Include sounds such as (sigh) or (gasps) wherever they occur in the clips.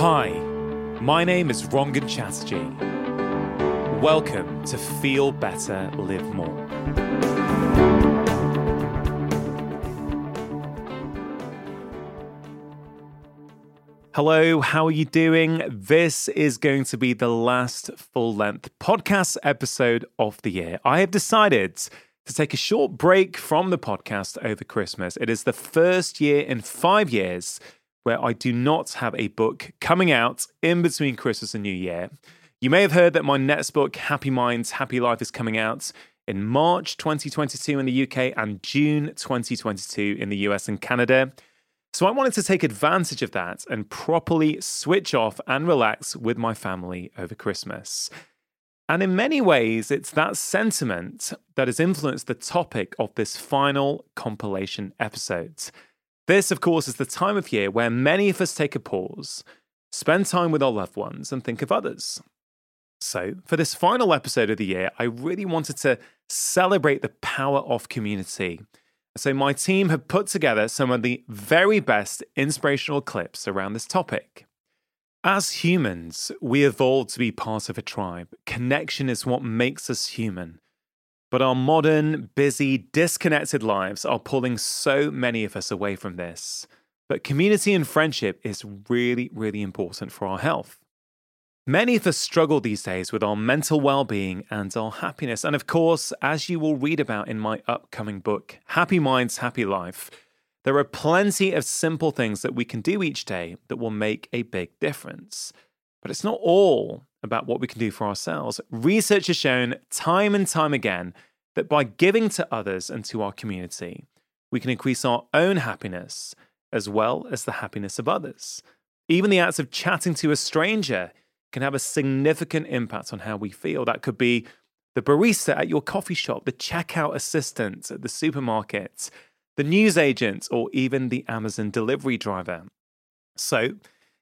Hi, my name is Rangan Chatterjee. Welcome to Feel Better, Live More. Hello, how are you doing? This is going to be the last full length podcast episode of the year. I have decided to take a short break from the podcast over Christmas. It is the first year in five years where I do not have a book coming out in between Christmas and New Year. You may have heard that my next book, Happy Minds, Happy Life, is coming out in March 2022 in the UK and June 2022 in the US and Canada. So I wanted to take advantage of that and properly switch off and relax with my family over Christmas. And in many ways, it's that sentiment that has influenced the topic of this final compilation episode. This, of course, is the time of year where many of us take a pause, spend time with our loved ones, and think of others. So, for this final episode of the year, I really wanted to celebrate the power of community. So, my team have put together some of the very best inspirational clips around this topic. As humans, we evolved to be part of a tribe. Connection is what makes us human. But our modern, busy, disconnected lives are pulling so many of us away from this. But community and friendship is really, really important for our health. Many of us struggle these days with our mental well being and our happiness. And of course, as you will read about in my upcoming book, Happy Minds, Happy Life, there are plenty of simple things that we can do each day that will make a big difference. But it's not all about what we can do for ourselves. Research has shown time and time again that by giving to others and to our community, we can increase our own happiness as well as the happiness of others. Even the acts of chatting to a stranger can have a significant impact on how we feel. That could be the barista at your coffee shop, the checkout assistant at the supermarket, the news agent, or even the Amazon delivery driver. So,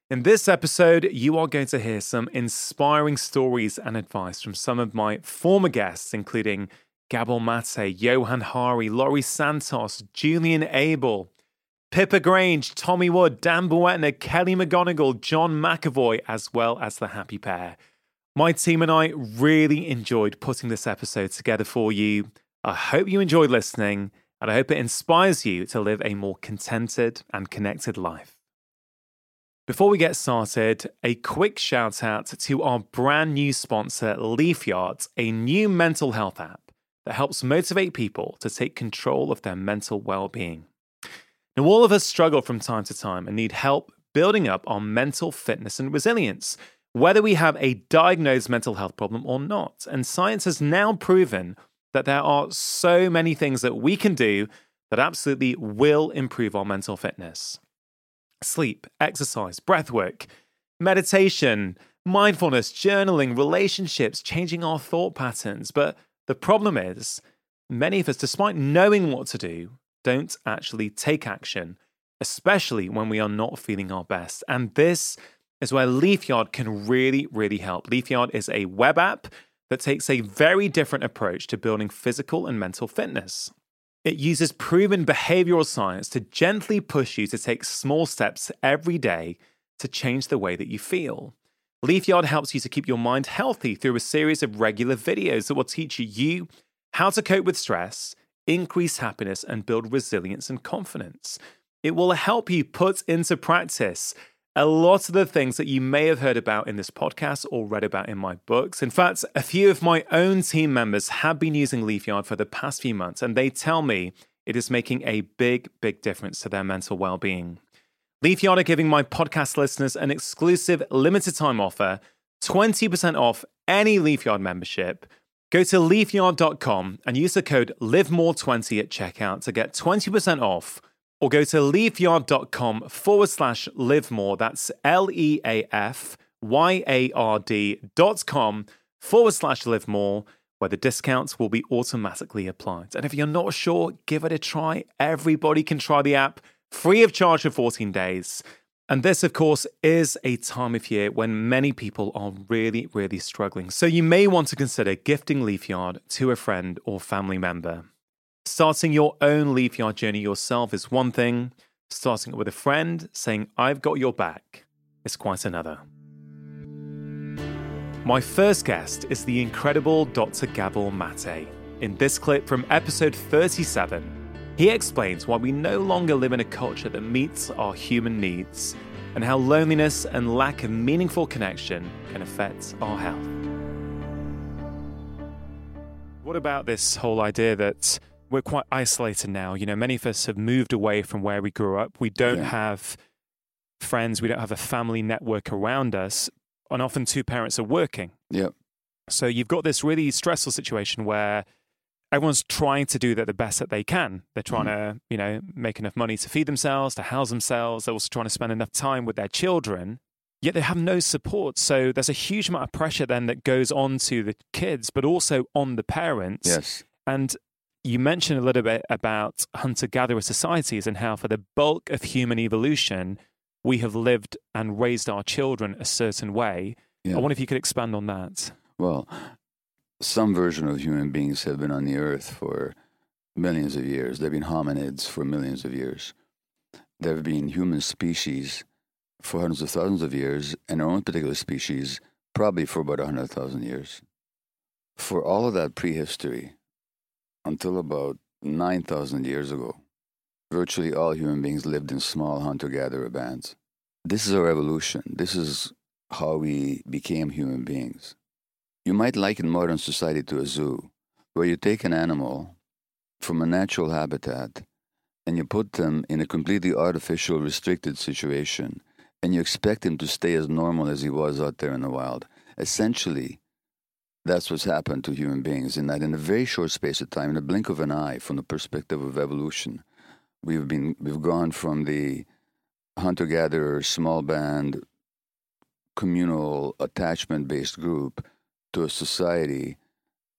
in this episode, you are going to hear some inspiring stories and advice from some of my former guests, including Gabor Mate, Johann Hari, Laurie Santos, Julian Abel, Pippa Grange, Tommy Wood, Dan Buettner, Kelly McGonigal, John McAvoy, as well as the Happy Pair. My team and I really enjoyed putting this episode together for you. I hope you enjoyed listening, and I hope it inspires you to live a more contented and connected life. Before we get started, a quick shout out to our brand new sponsor, Leafyard, a new mental health app that helps motivate people to take control of their mental well being. Now, all of us struggle from time to time and need help building up our mental fitness and resilience, whether we have a diagnosed mental health problem or not. And science has now proven that there are so many things that we can do that absolutely will improve our mental fitness sleep, exercise, breath work, meditation, mindfulness, journaling, relationships, changing our thought patterns. But the problem is, many of us, despite knowing what to do, don't actually take action, especially when we are not feeling our best. And this is where Leafyard can really, really help. Leafyard is a web app that takes a very different approach to building physical and mental fitness. It uses proven behavioral science to gently push you to take small steps every day to change the way that you feel. Leafyard helps you to keep your mind healthy through a series of regular videos that will teach you how to cope with stress, increase happiness, and build resilience and confidence. It will help you put into practice a lot of the things that you may have heard about in this podcast or read about in my books. In fact, a few of my own team members have been using Leafyard for the past few months, and they tell me it is making a big, big difference to their mental well being. Leafyard are giving my podcast listeners an exclusive limited time offer 20% off any Leafyard membership. Go to leafyard.com and use the code LIVEMORE20 at checkout to get 20% off or go to leafyard.com forward slash live more. That's L E A F Y A R D dot com forward slash live more, where the discounts will be automatically applied. And if you're not sure, give it a try. Everybody can try the app free of charge for 14 days. And this, of course, is a time of year when many people are really, really struggling. So you may want to consider gifting Leafyard to a friend or family member. Starting your own Leafyard journey yourself is one thing, starting it with a friend, saying, I've got your back, is quite another. My first guest is the incredible Dr. Gabor Mate. In this clip from episode 37, he explains why we no longer live in a culture that meets our human needs and how loneliness and lack of meaningful connection can affect our health. What about this whole idea that we're quite isolated now? You know, many of us have moved away from where we grew up. We don't Yeah. have friends, we don't have a family network around us, and often two parents are working. Yep. So you've got this really stressful situation where everyone's trying to do the, the best that they can. They're trying mm-hmm. to, you know, make enough money to feed themselves, to house themselves. They're also trying to spend enough time with their children. Yet they have no support. So there's a huge amount of pressure then that goes on to the kids, but also on the parents. Yes. And you mentioned a little bit about hunter gatherer societies and how, for the bulk of human evolution, we have lived and raised our children a certain way. Yeah. I wonder if you could expand on that. Well, some version of human beings have been on the earth for millions of years. There have been hominids for millions of years. There have been human species for hundreds of thousands of years, and our own particular species probably for about 100,000 years. For all of that prehistory, until about 9,000 years ago, virtually all human beings lived in small hunter gatherer bands. This is our evolution. This is how we became human beings. You might liken modern society to a zoo, where you take an animal from a natural habitat and you put them in a completely artificial, restricted situation, and you expect him to stay as normal as he was out there in the wild. Essentially, that's what's happened to human beings, in that in a very short space of time, in a blink of an eye, from the perspective of evolution, we've been we've gone from the hunter-gatherer, small band, communal, attachment-based group to a society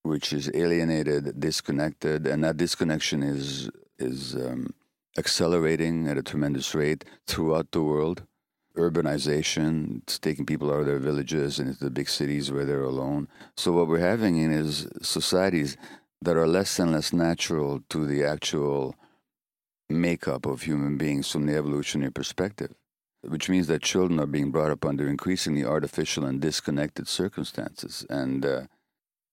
which is alienated, disconnected, and that disconnection is is um, accelerating at a tremendous rate throughout the world. Urbanization, it's taking people out of their villages and into the big cities where they're alone. So what we're having in is societies that are less and less natural to the actual makeup of human beings from the evolutionary perspective, which means that children are being brought up under increasingly artificial and disconnected circumstances. And uh,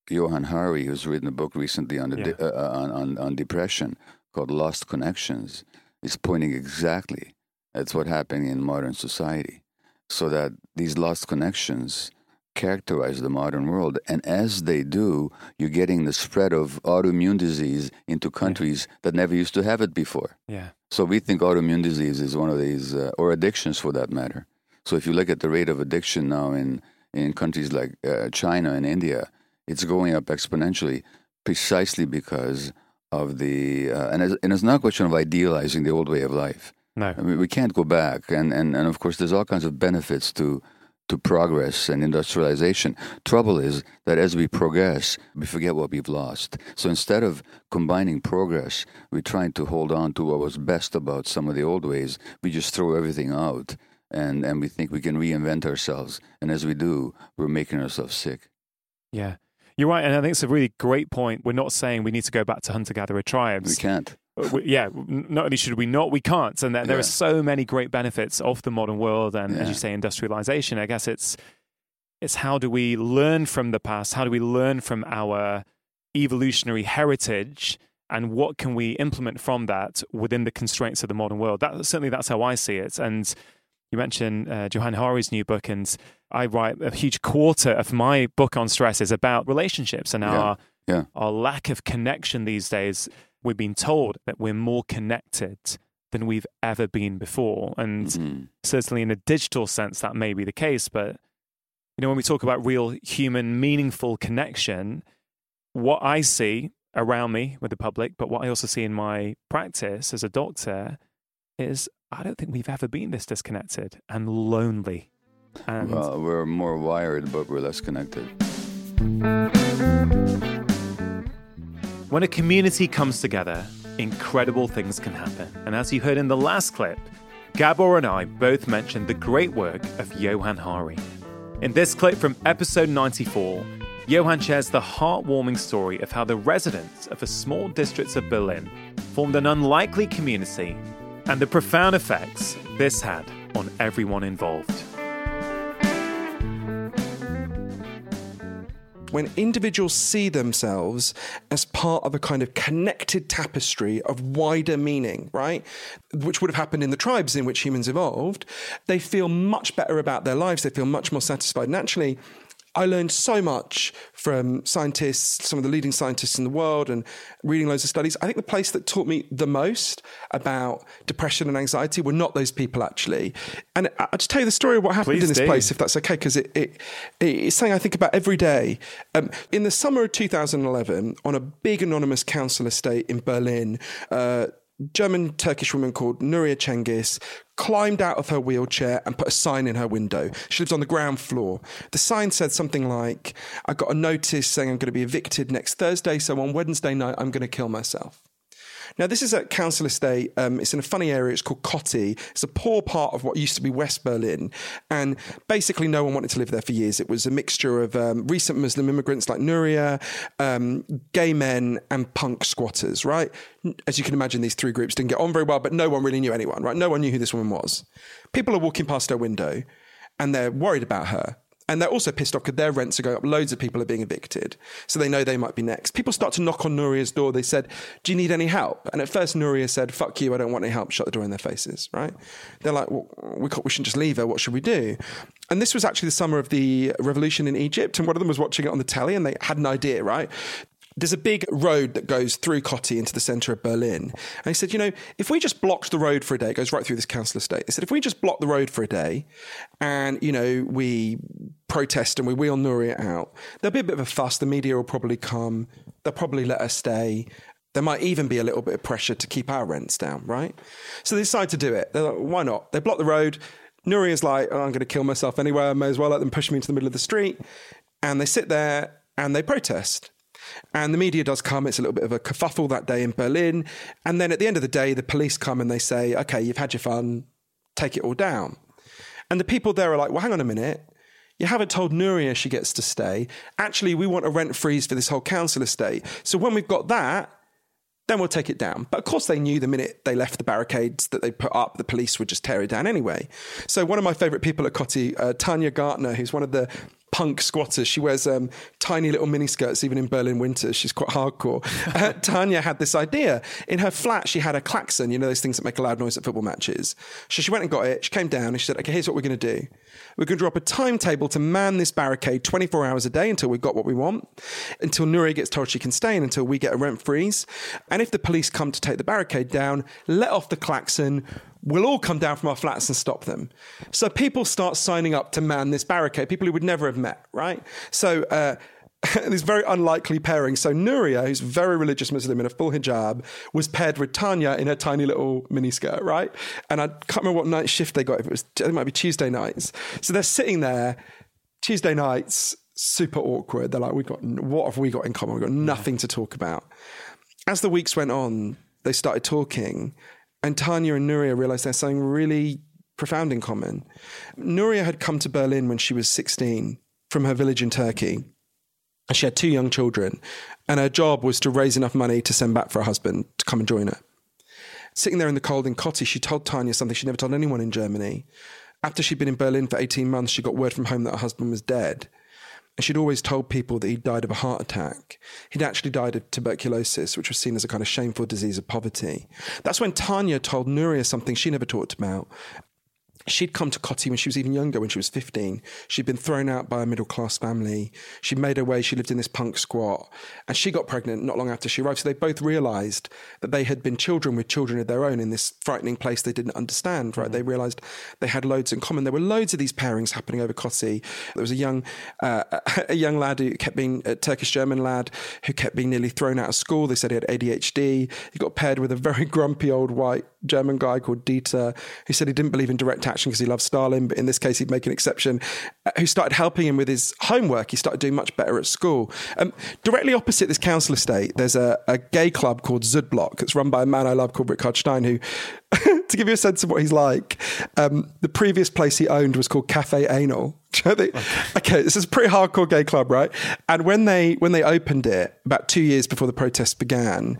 Johann Hari, who's written a book recently on, the Yeah. de- uh, on, on, on depression called Lost Connections, is pointing exactly at what happened in modern society. So that these lost connections characterize the modern world. And as they do, you're getting the spread of autoimmune disease into countries that never used to have it before. Yeah. So we think autoimmune disease is one of these, uh, or addictions for that matter. So if you look at the rate of addiction now in, in countries like uh, China and India, it's going up exponentially precisely because of the, uh, and, it's, and it's not a question of idealizing the old way of life. No. I mean, we can't go back. And, and, and of course, there's all kinds of benefits to, to progress and industrialization. Trouble is that as we progress, we forget what we've lost. So instead of combining progress, we're trying to hold on to what was best about some of the old ways. We just throw everything out and, and we think we can reinvent ourselves. And as we do, we're making ourselves sick. Yeah. You're right. And I think it's a really great point. We're not saying we need to go back to hunter gatherer tribes. We can't. Uh, we- yeah, not only should we not, we can't. And there, there Yeah. are so many great benefits of the modern world, and as you say, industrialization. I guess it's it's how do we learn from the past? How do we learn from our evolutionary heritage, and what can we implement from that within the constraints of the modern world? That certainly that's how I see it. And you mentioned uh, Johann Hari's new book, and I write a huge quarter of my book on stress is about relationships and Yeah. our Yeah. our lack of connection these days. We've been told that we're more connected than we've ever been before. And Mhm. certainly in a digital sense, that may be the case. But, you know, when we talk about real human, meaningful connection, what I see around me with the public, but what I also see in my practice as a doctor is I don't think we've ever been this disconnected and lonely. And Well, we're more wired, but we're less connected. When a community comes together, incredible things can happen. And as you heard in the last clip, Gabor and I both mentioned the great work of Johann Hari. In this clip from episode 94, Johann shares the heartwarming story of how the residents of a small district of Berlin formed an unlikely community and the profound effects this had on everyone involved. When individuals see themselves as part of a kind of connected tapestry of wider meaning, right? Which would have happened in the tribes in which humans evolved, they feel much better about their lives. They feel much more satisfied. And actually, I learned so much from scientists, some of the leading scientists in the world, and reading loads of studies. I think the place that taught me the most about depression and anxiety were not those people, actually. And I'll just tell you the story of what happened Please in this do. place, if that's okay, because it, it, it's something I think about every day. Um, in the summer of 2011, on a big anonymous council estate in Berlin, uh, German Turkish woman called Nuria Cengiz climbed out of her wheelchair and put a sign in her window. She lives on the ground floor. The sign said something like, I got a notice saying I'm going to be evicted next Thursday, so on Wednesday night I'm going to kill myself. Now, this is at Council Estate. Um, it's in a funny area. It's called Kotti. It's a poor part of what used to be West Berlin. And basically, no one wanted to live there for years. It was a mixture of um, recent Muslim immigrants like Nuria, um, gay men, and punk squatters, right? As you can imagine, these three groups didn't get on very well, but no one really knew anyone, right? No one knew who this woman was. People are walking past her window and they're worried about her. And they're also pissed off because their rents are going up. Loads of people are being evicted. So they know they might be next. People start to knock on Nuria's door. They said, Do you need any help? And at first, Nuria said, Fuck you, I don't want any help. Shut the door in their faces, right? They're like, well, we, we shouldn't just leave her. What should we do? And this was actually the summer of the revolution in Egypt. And one of them was watching it on the telly and they had an idea, right? There's a big road that goes through Kotti into the centre of Berlin. And he said, you know, if we just blocked the road for a day, it goes right through this council estate. He said, if we just block the road for a day and, you know, we protest and we wheel Nuria out, there'll be a bit of a fuss. The media will probably come. They'll probably let us stay. There might even be a little bit of pressure to keep our rents down, right? So they decide to do it. They're like, why not? They block the road. Nuria's like, oh, I'm going to kill myself anyway. I may as well let them push me into the middle of the street. And they sit there and they protest. And the media does come. It's a little bit of a kerfuffle that day in Berlin. And then at the end of the day, the police come and they say, okay, you've had your fun, take it all down. And the people there are like, well, hang on a minute. You haven't told Nuria she gets to stay. Actually, we want a rent freeze for this whole council estate. So when we've got that, then we'll take it down. But of course, they knew the minute they left the barricades that they put up, the police would just tear it down anyway. So one of my favourite people at Kotti, uh, Tanya Gartner, who's one of the punk squatters. She wears um, tiny little mini skirts even in Berlin winters. She's quite hardcore. (laughs) Uh, Tanya had this idea. In her flat, she had a klaxon, you know, those things that make a loud noise at football matches. So she went and got it. She came down and she said, okay, here's what we're going to do. We're going to drop a timetable to man this barricade 24 hours a day until we've got what we want, until Nuri gets told she can stay and until we get a rent freeze. And if the police come to take the barricade down, let off the klaxon we'll all come down from our flats and stop them. So people start signing up to man this barricade, people who would never have met, right? So, uh, (laughs) this very unlikely pairing. So Nuria, who's very religious Muslim in a full hijab, was paired with Tanya in her tiny little miniskirt, right? And I can't remember what night shift they got. If it was, it might be Tuesday nights. So they're sitting there, Tuesday nights, super awkward. They're like, "We got what have we got in common? We've got nothing to talk about." As the weeks went on, they started talking, and Tanya and Nuria realized there's something really profound in common. Nuria had come to Berlin when she was 16 from her village in Turkey. She had two young children, and her job was to raise enough money to send back for her husband to come and join her. Sitting there in the cold in Kotti, she told Tanya something she'd never told anyone in Germany. After she'd been in Berlin for 18 months, she got word from home that her husband was dead. And she'd always told people that he'd died of a heart attack. He'd actually died of tuberculosis, which was seen as a kind of shameful disease of poverty. That's when Tanya told Nuria something she never talked about. She'd come to Kotti when she was even younger, when she was 15. She'd been thrown out by a middle class family. She'd made her way. She lived in this punk squat. And she got pregnant not long after she arrived. So they both realized that they had been children with children of their own in this frightening place they didn't understand, right? Mm. They realized they had loads in common. There were loads of these pairings happening over Kotti. There was a young, uh, (laughs) a young lad who kept being, a Turkish German lad who kept being nearly thrown out of school. They said he had ADHD. He got paired with a very (laughs) grumpy old white German guy called Dieter who said he didn't believe in direct action because he loved Stalin, but in this case, he'd make an exception, uh, who started helping him with his homework. He started doing much better at school. Um, directly opposite this council estate, there's a, a gay club called Südblock. It's run by a man I love called Richard Stein, who, (laughs) (laughs) to give you a sense of what he's like, um, the previous place he owned was called Cafe Anal. (laughs) okay. okay, this is a pretty hardcore gay club, right? And when they when they opened it about two years before the protests began,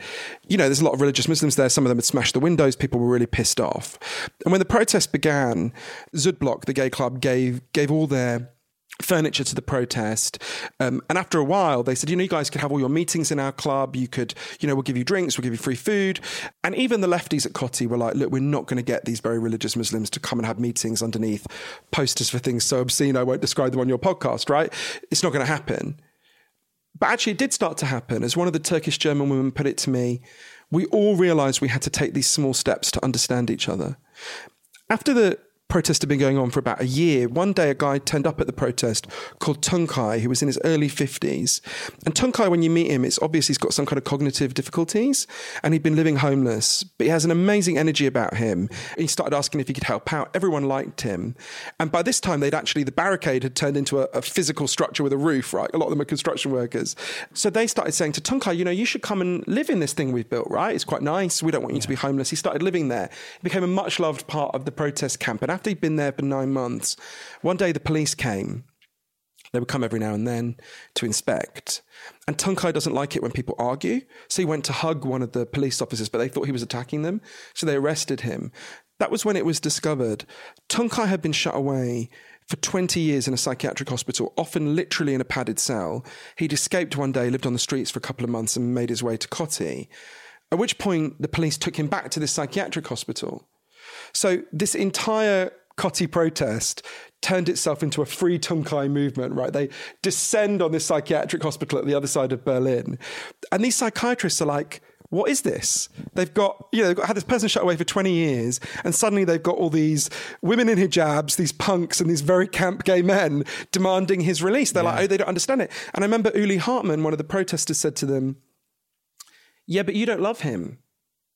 you know, there's a lot of religious Muslims there. Some of them had smashed the windows. People were really pissed off. And when the protest began, Südblock, the gay club, gave gave all their furniture to the protest. Um, and after a while, they said, you know, you guys could have all your meetings in our club. You could, you know, we'll give you drinks, we'll give you free food. And even the lefties at Kotti were like, look, we're not going to get these very religious Muslims to come and have meetings underneath posters for things so obscene I won't describe them on your podcast, right? It's not going to happen. But actually, it did start to happen. As one of the Turkish German women put it to me, we all realized we had to take these small steps to understand each other. After the protest had been going on for about a year. One day, a guy turned up at the protest called Tuncay, who was in his early 50s. And Tuncay, when you meet him, it's obvious he's got some kind of cognitive difficulties and he'd been living homeless, but he has an amazing energy about him. He started asking if he could help out. Everyone liked him. And by this time, they'd actually, the barricade had turned into a, a physical structure with a roof, right? A lot of them are construction workers. So they started saying to Tuncay, you know, you should come and live in this thing we've built, right? It's quite nice. We don't want you yeah. to be homeless. He started living there. He became a much loved part of the protest camp. And after he'd been there for nine months, one day the police came. They would come every now and then to inspect. And Tuncay doesn't like it when people argue. So he went to hug one of the police officers, but they thought he was attacking them. So they arrested him. That was when it was discovered. Tuncay had been shut away for 20 years in a psychiatric hospital, often literally in a padded cell. He'd escaped one day, lived on the streets for a couple of months, and made his way to Kotti. At which point, the police took him back to this psychiatric hospital. So this entire Kotti protest turned itself into a free Tuncay movement, right? They descend on this psychiatric hospital at the other side of Berlin. And these psychiatrists are like, what is this? They've got, you know, they've got, had this person shut away for 20 years, and suddenly they've got all these women in hijabs, these punks, and these very camp gay men demanding his release. They're yeah. like, oh, they don't understand it. And I remember Uli Hartmann, one of the protesters, said to them, Yeah, but you don't love him.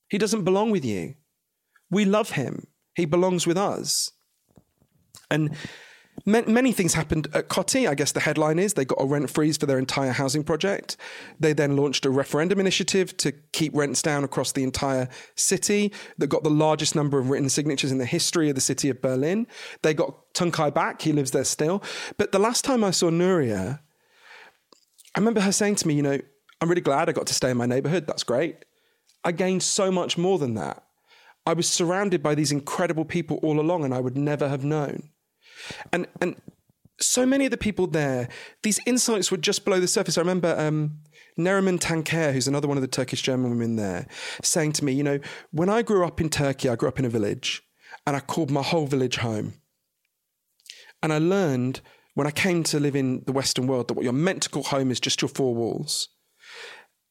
He doesn't belong with you. We love him, he belongs with us. And many things happened at Kotti. I guess the headline is they got a rent freeze for their entire housing project. They then launched a referendum initiative to keep rents down across the entire city that got the largest number of written signatures in the history of the city of Berlin. They got Tuncay back. He lives there still. But the last time I saw Nuria, I remember her saying to me, you know, I'm really glad I got to stay in my neighborhood. That's great. I gained so much more than that. I was surrounded by these incredible people all along, and I would never have known. And and so many of the people there, these insights were just below the surface. I remember um, Neriman Tanker, who's another one of the Turkish German women there, saying to me, you know, when I grew up in Turkey, I grew up in a village and I called my whole village home. And I learned when I came to live in the Western world that what you're meant to call home is just your four walls.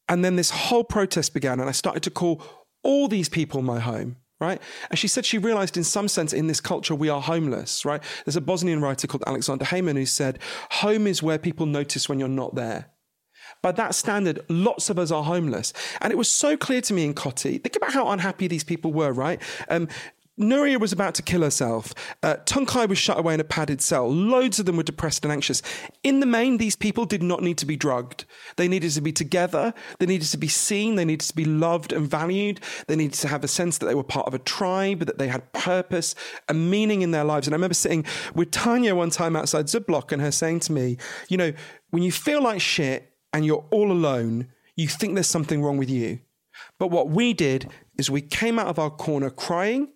And then this whole protest began, and I started to call all these people my home right? And she said she realized in some sense in this culture we are homeless, right? There's a Bosnian writer called Aleksandar Hemon who said, home is where people notice when you're not there. By that standard, lots of us are homeless. And it was so clear to me in Kotti. Think about how unhappy these people were, right? Um, Nuria was about to kill herself. Uh, Tuncay was shut away in a padded cell. Loads of them were depressed and anxious. In the main, these people did not need to be drugged. They needed to be together. They needed to be seen. They needed to be loved and valued. They needed to have a sense that they were part of a tribe, that they had purpose and meaning in their lives. And I remember sitting with Tanya one time outside Südblock and her saying to me, you know, when you feel like shit and you're all alone, you think there's something wrong with you. But what we did is we came out of our corner crying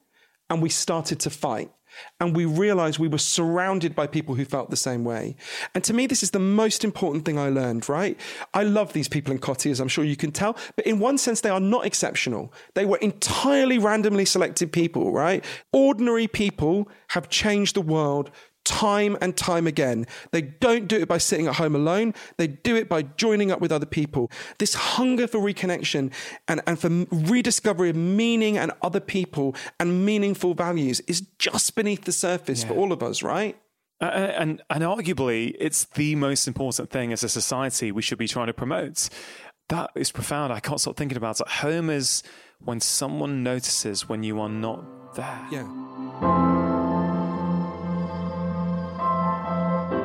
and we started to fight. And we realized we were surrounded by people who felt the same way. And to me, this is the most important thing I learned, right? I love these people in Kotti, as I'm sure you can tell, but in one sense, they are not exceptional. They were entirely randomly selected people, right? Ordinary people have changed the world time and time again. They don't do it by sitting at home alone, they do it by joining up with other people. This hunger for reconnection and, and for rediscovery of meaning and other people and meaningful values is just beneath the surface yeah. for all of us, right? Uh, uh, and and arguably, it's the most important thing as a society we should be trying to promote. That is profound. I can't stop thinking about it. Home is when someone notices when you are not there. Yeah.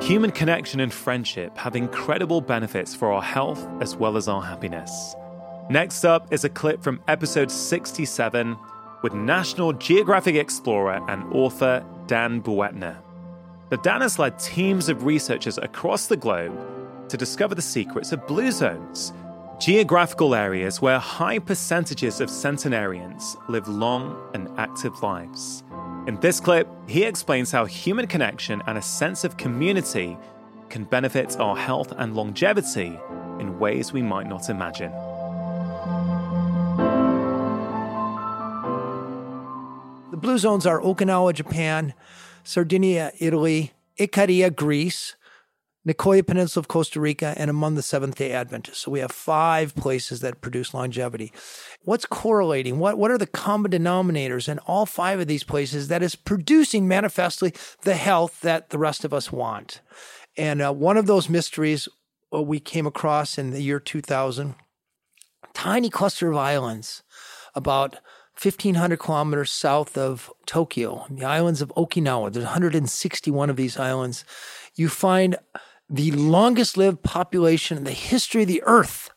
Human connection and friendship have incredible benefits for our health as well as our happiness. Next up is a clip from episode 67 with National Geographic explorer and author Dan Buettner. The Dan has led teams of researchers across the globe to discover the secrets of blue zones, geographical areas where high percentages of centenarians live long and active lives. In this clip, he explains how human connection and a sense of community can benefit our health and longevity in ways we might not imagine. The blue zones are Okinawa, Japan, Sardinia, Italy, Icaria, Greece, Nicoya Peninsula of Costa Rica, and among the Seventh day Adventists. So we have five places that produce longevity. What's correlating? What, what are the common denominators in all five of these places that is producing manifestly the health that the rest of us want? And uh, one of those mysteries uh, we came across in the year 2000 tiny cluster of islands about 1,500 kilometers south of Tokyo, the islands of Okinawa. There's 161 of these islands. You find the longest lived population in the history of the earth.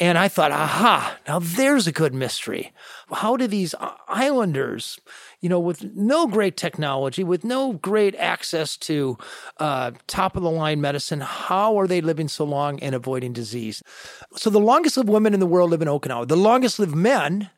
And I thought, aha, now there's a good mystery. How do these islanders, you know, with no great technology, with no great access to uh, top of the line medicine, how are they living so long and avoiding disease? So the longest lived women in the world live in Okinawa. The longest lived men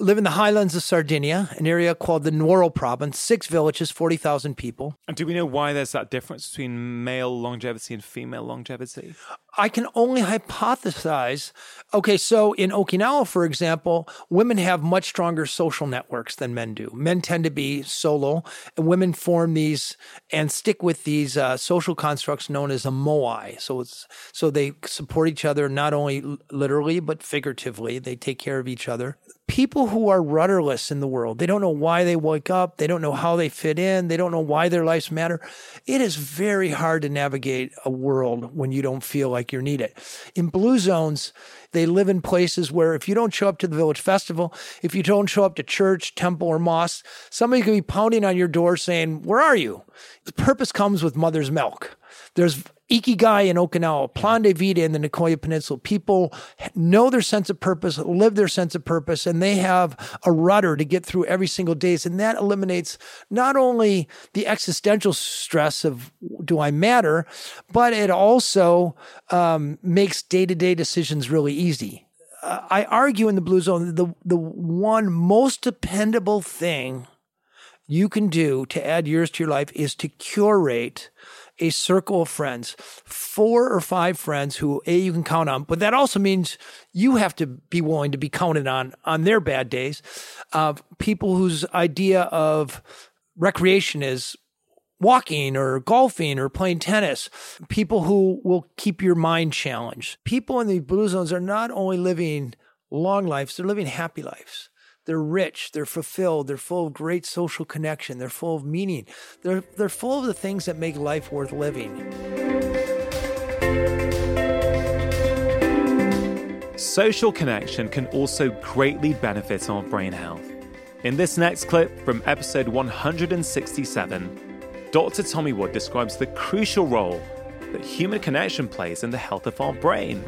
live in the highlands of Sardinia, an area called the Nuoro province, six villages, 40,000 people. And do we know why there's that difference between male longevity and female longevity? I can only hypothesize. Okay, so in Okinawa, for example, women have much stronger social networks than men do. Men tend to be solo, and women form these and stick with these uh, social constructs known as a moai. So it's so they support each other not only literally but figuratively. They take care of each other people who are rudderless in the world. They don't know why they wake up. They don't know how they fit in. They don't know why their lives matter. It is very hard to navigate a world when you don't feel like you're needed. In blue zones, they live in places where if you don't show up to the village festival, if you don't show up to church, temple, or mosque, somebody could be pounding on your door saying, Where are you? The purpose comes with mother's milk. There's Ikigai in Okinawa, Plan de Vida in the Nicoya Peninsula. People know their sense of purpose, live their sense of purpose, and they have a rudder to get through every single day. And that eliminates not only the existential stress of do I matter, but it also um, makes day to day decisions really easy. Uh, I argue in the blue zone the the one most dependable thing you can do to add years to your life is to curate a circle of friends, four or five friends who a you can count on, but that also means you have to be willing to be counted on on their bad days. Uh, people whose idea of recreation is walking or golfing or playing tennis, people who will keep your mind challenged. People in the blue zones are not only living long lives, they're living happy lives. They're rich, they're fulfilled, they're full of great social connection, they're full of meaning. They're they're full of the things that make life worth living. Social connection can also greatly benefit our brain health. In this next clip from episode 167, Dr. Tommy Wood describes the crucial role that human connection plays in the health of our brain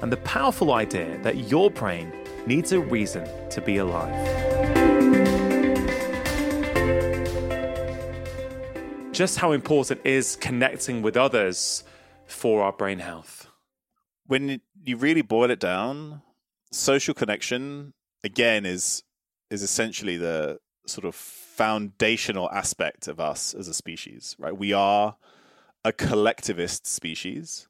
and the powerful idea that your brain needs a reason to be alive. Just how important is connecting with others for our brain health? When you really boil it down, social connection again is is essentially the sort of foundational aspect of us as a species, right? We are a collectivist species.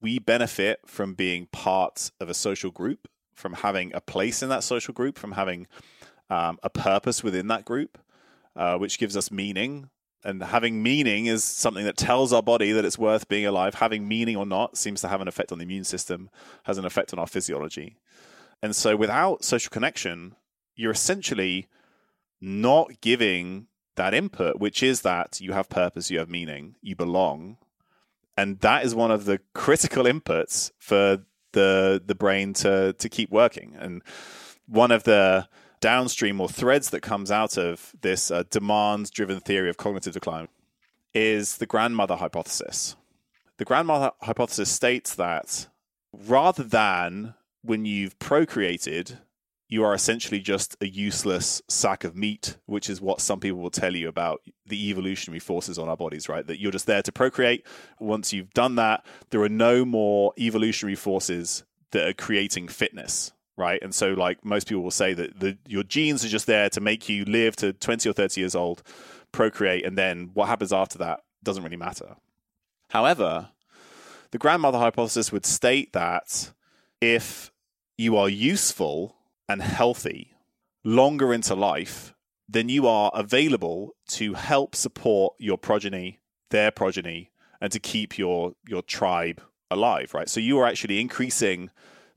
We benefit from being part of a social group from having a place in that social group, from having um, a purpose within that group, uh, which gives us meaning. And having meaning is something that tells our body that it's worth being alive. Having meaning or not seems to have an effect on the immune system, has an effect on our physiology. And so without social connection, you're essentially not giving that input, which is that you have purpose, you have meaning, you belong. And that is one of the critical inputs for the the brain to to keep working. And one of the downstream or threads that comes out of this uh, demand driven theory of cognitive decline is the grandmother hypothesis. The grandmother hypothesis states that rather than when you've procreated, you are essentially just a useless sack of meat, which is what some people will tell you about the evolutionary forces on our bodies, right? That you're just there to procreate. Once you've done that, there are no more evolutionary forces that are creating fitness, right? And so, like most people will say, that the, your genes are just there to make you live to 20 or 30 years old, procreate, and then what happens after that doesn't really matter. However, the grandmother hypothesis would state that if you are useful and healthy longer into life, then you are available to help support your progeny, their progeny, and to keep your your tribe alive, right? So you are actually increasing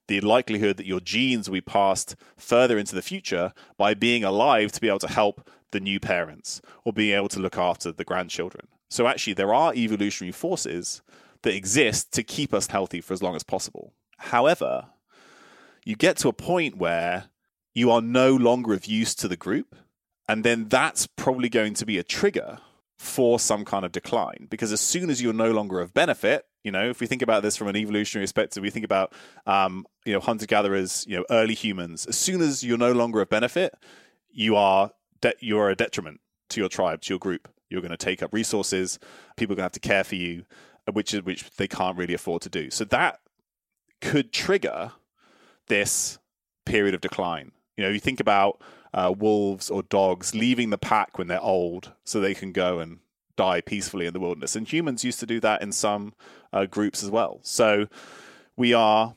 the likelihood that your genes will be passed further into the future by being alive to be able to help the new parents or being able to look after the grandchildren. So actually there are evolutionary forces that exist to keep us healthy for as long as possible. However, you get to a point where you are no longer of use to the group and then that's probably going to be a trigger for some kind of decline. Because as soon as you're no longer of benefit you know if we think about this from an evolutionary perspective we think about um, you know hunter gatherers you know early humans. As soon as you're no longer of benefit you are de- you are a detriment to your tribe to your group. You're going to take up resources. People are going to have to care for you which is which they can't really afford to do. So that could trigger this period of decline you know you think about uh, wolves or dogs leaving the pack when they're old so they can go and die peacefully in the wilderness. And humans used to do that in some uh, groups as well. So we are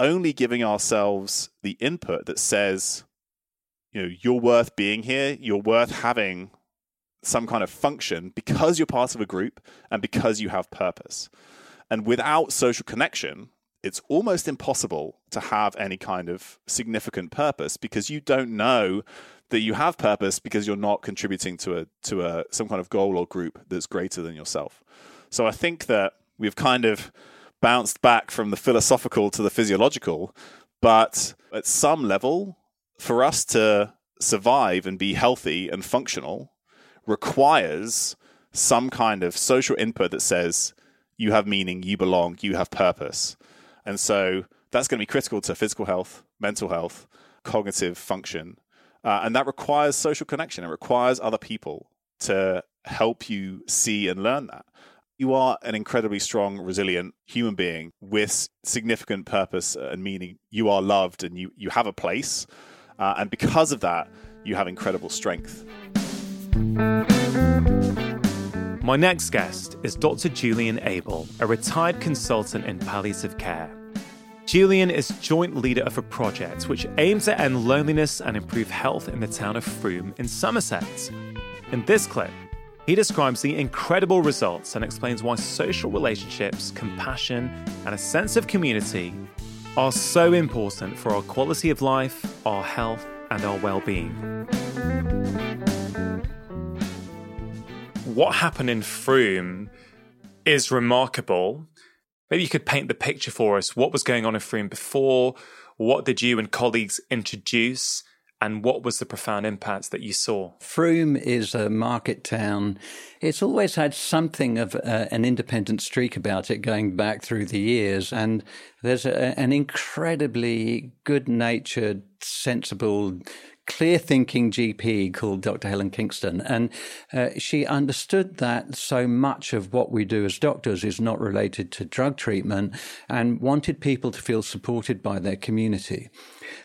only giving ourselves the input that says, you know, you're worth being here, you're worth having some kind of function because you're part of a group and because you have purpose. And without social connection, it's almost impossible to have any kind of significant purpose because you don't know that you have purpose because you're not contributing to a to a some kind of goal or group that's greater than yourself. So I think that we've kind of bounced back from the philosophical to the physiological, but at some level for us to survive and be healthy and functional requires some kind of social input that says you have meaning, you belong, you have purpose. And so that's going to be critical to physical health, mental health, cognitive function. Uh, and that requires social connection. It requires other people to help you see and learn that. You are an incredibly strong, resilient human being with significant purpose and meaning. You are loved and you, you have a place. Uh, and because of that, you have incredible strength. My next guest is Dr. Julian Abel, a retired consultant in palliative care. Julian is joint leader of a project which aims to end loneliness and improve health in the town of Frome in Somerset. In this clip, he describes the incredible results and explains why social relationships, compassion, and a sense of community are so important for our quality of life, our health, and our well being. What happened in Frome is remarkable. Maybe you could paint the picture for us. What was going on in Frome before? What did you and colleagues introduce? And what was the profound impact that you saw? Frome is a market town. It's always had something of uh, an independent streak about it going back through the years. And there's a, an incredibly good natured, sensible, clear thinking GP called Dr. Helen Kingston. And uh, she understood that so much of what we do as doctors is not related to drug treatment and wanted people to feel supported by their community.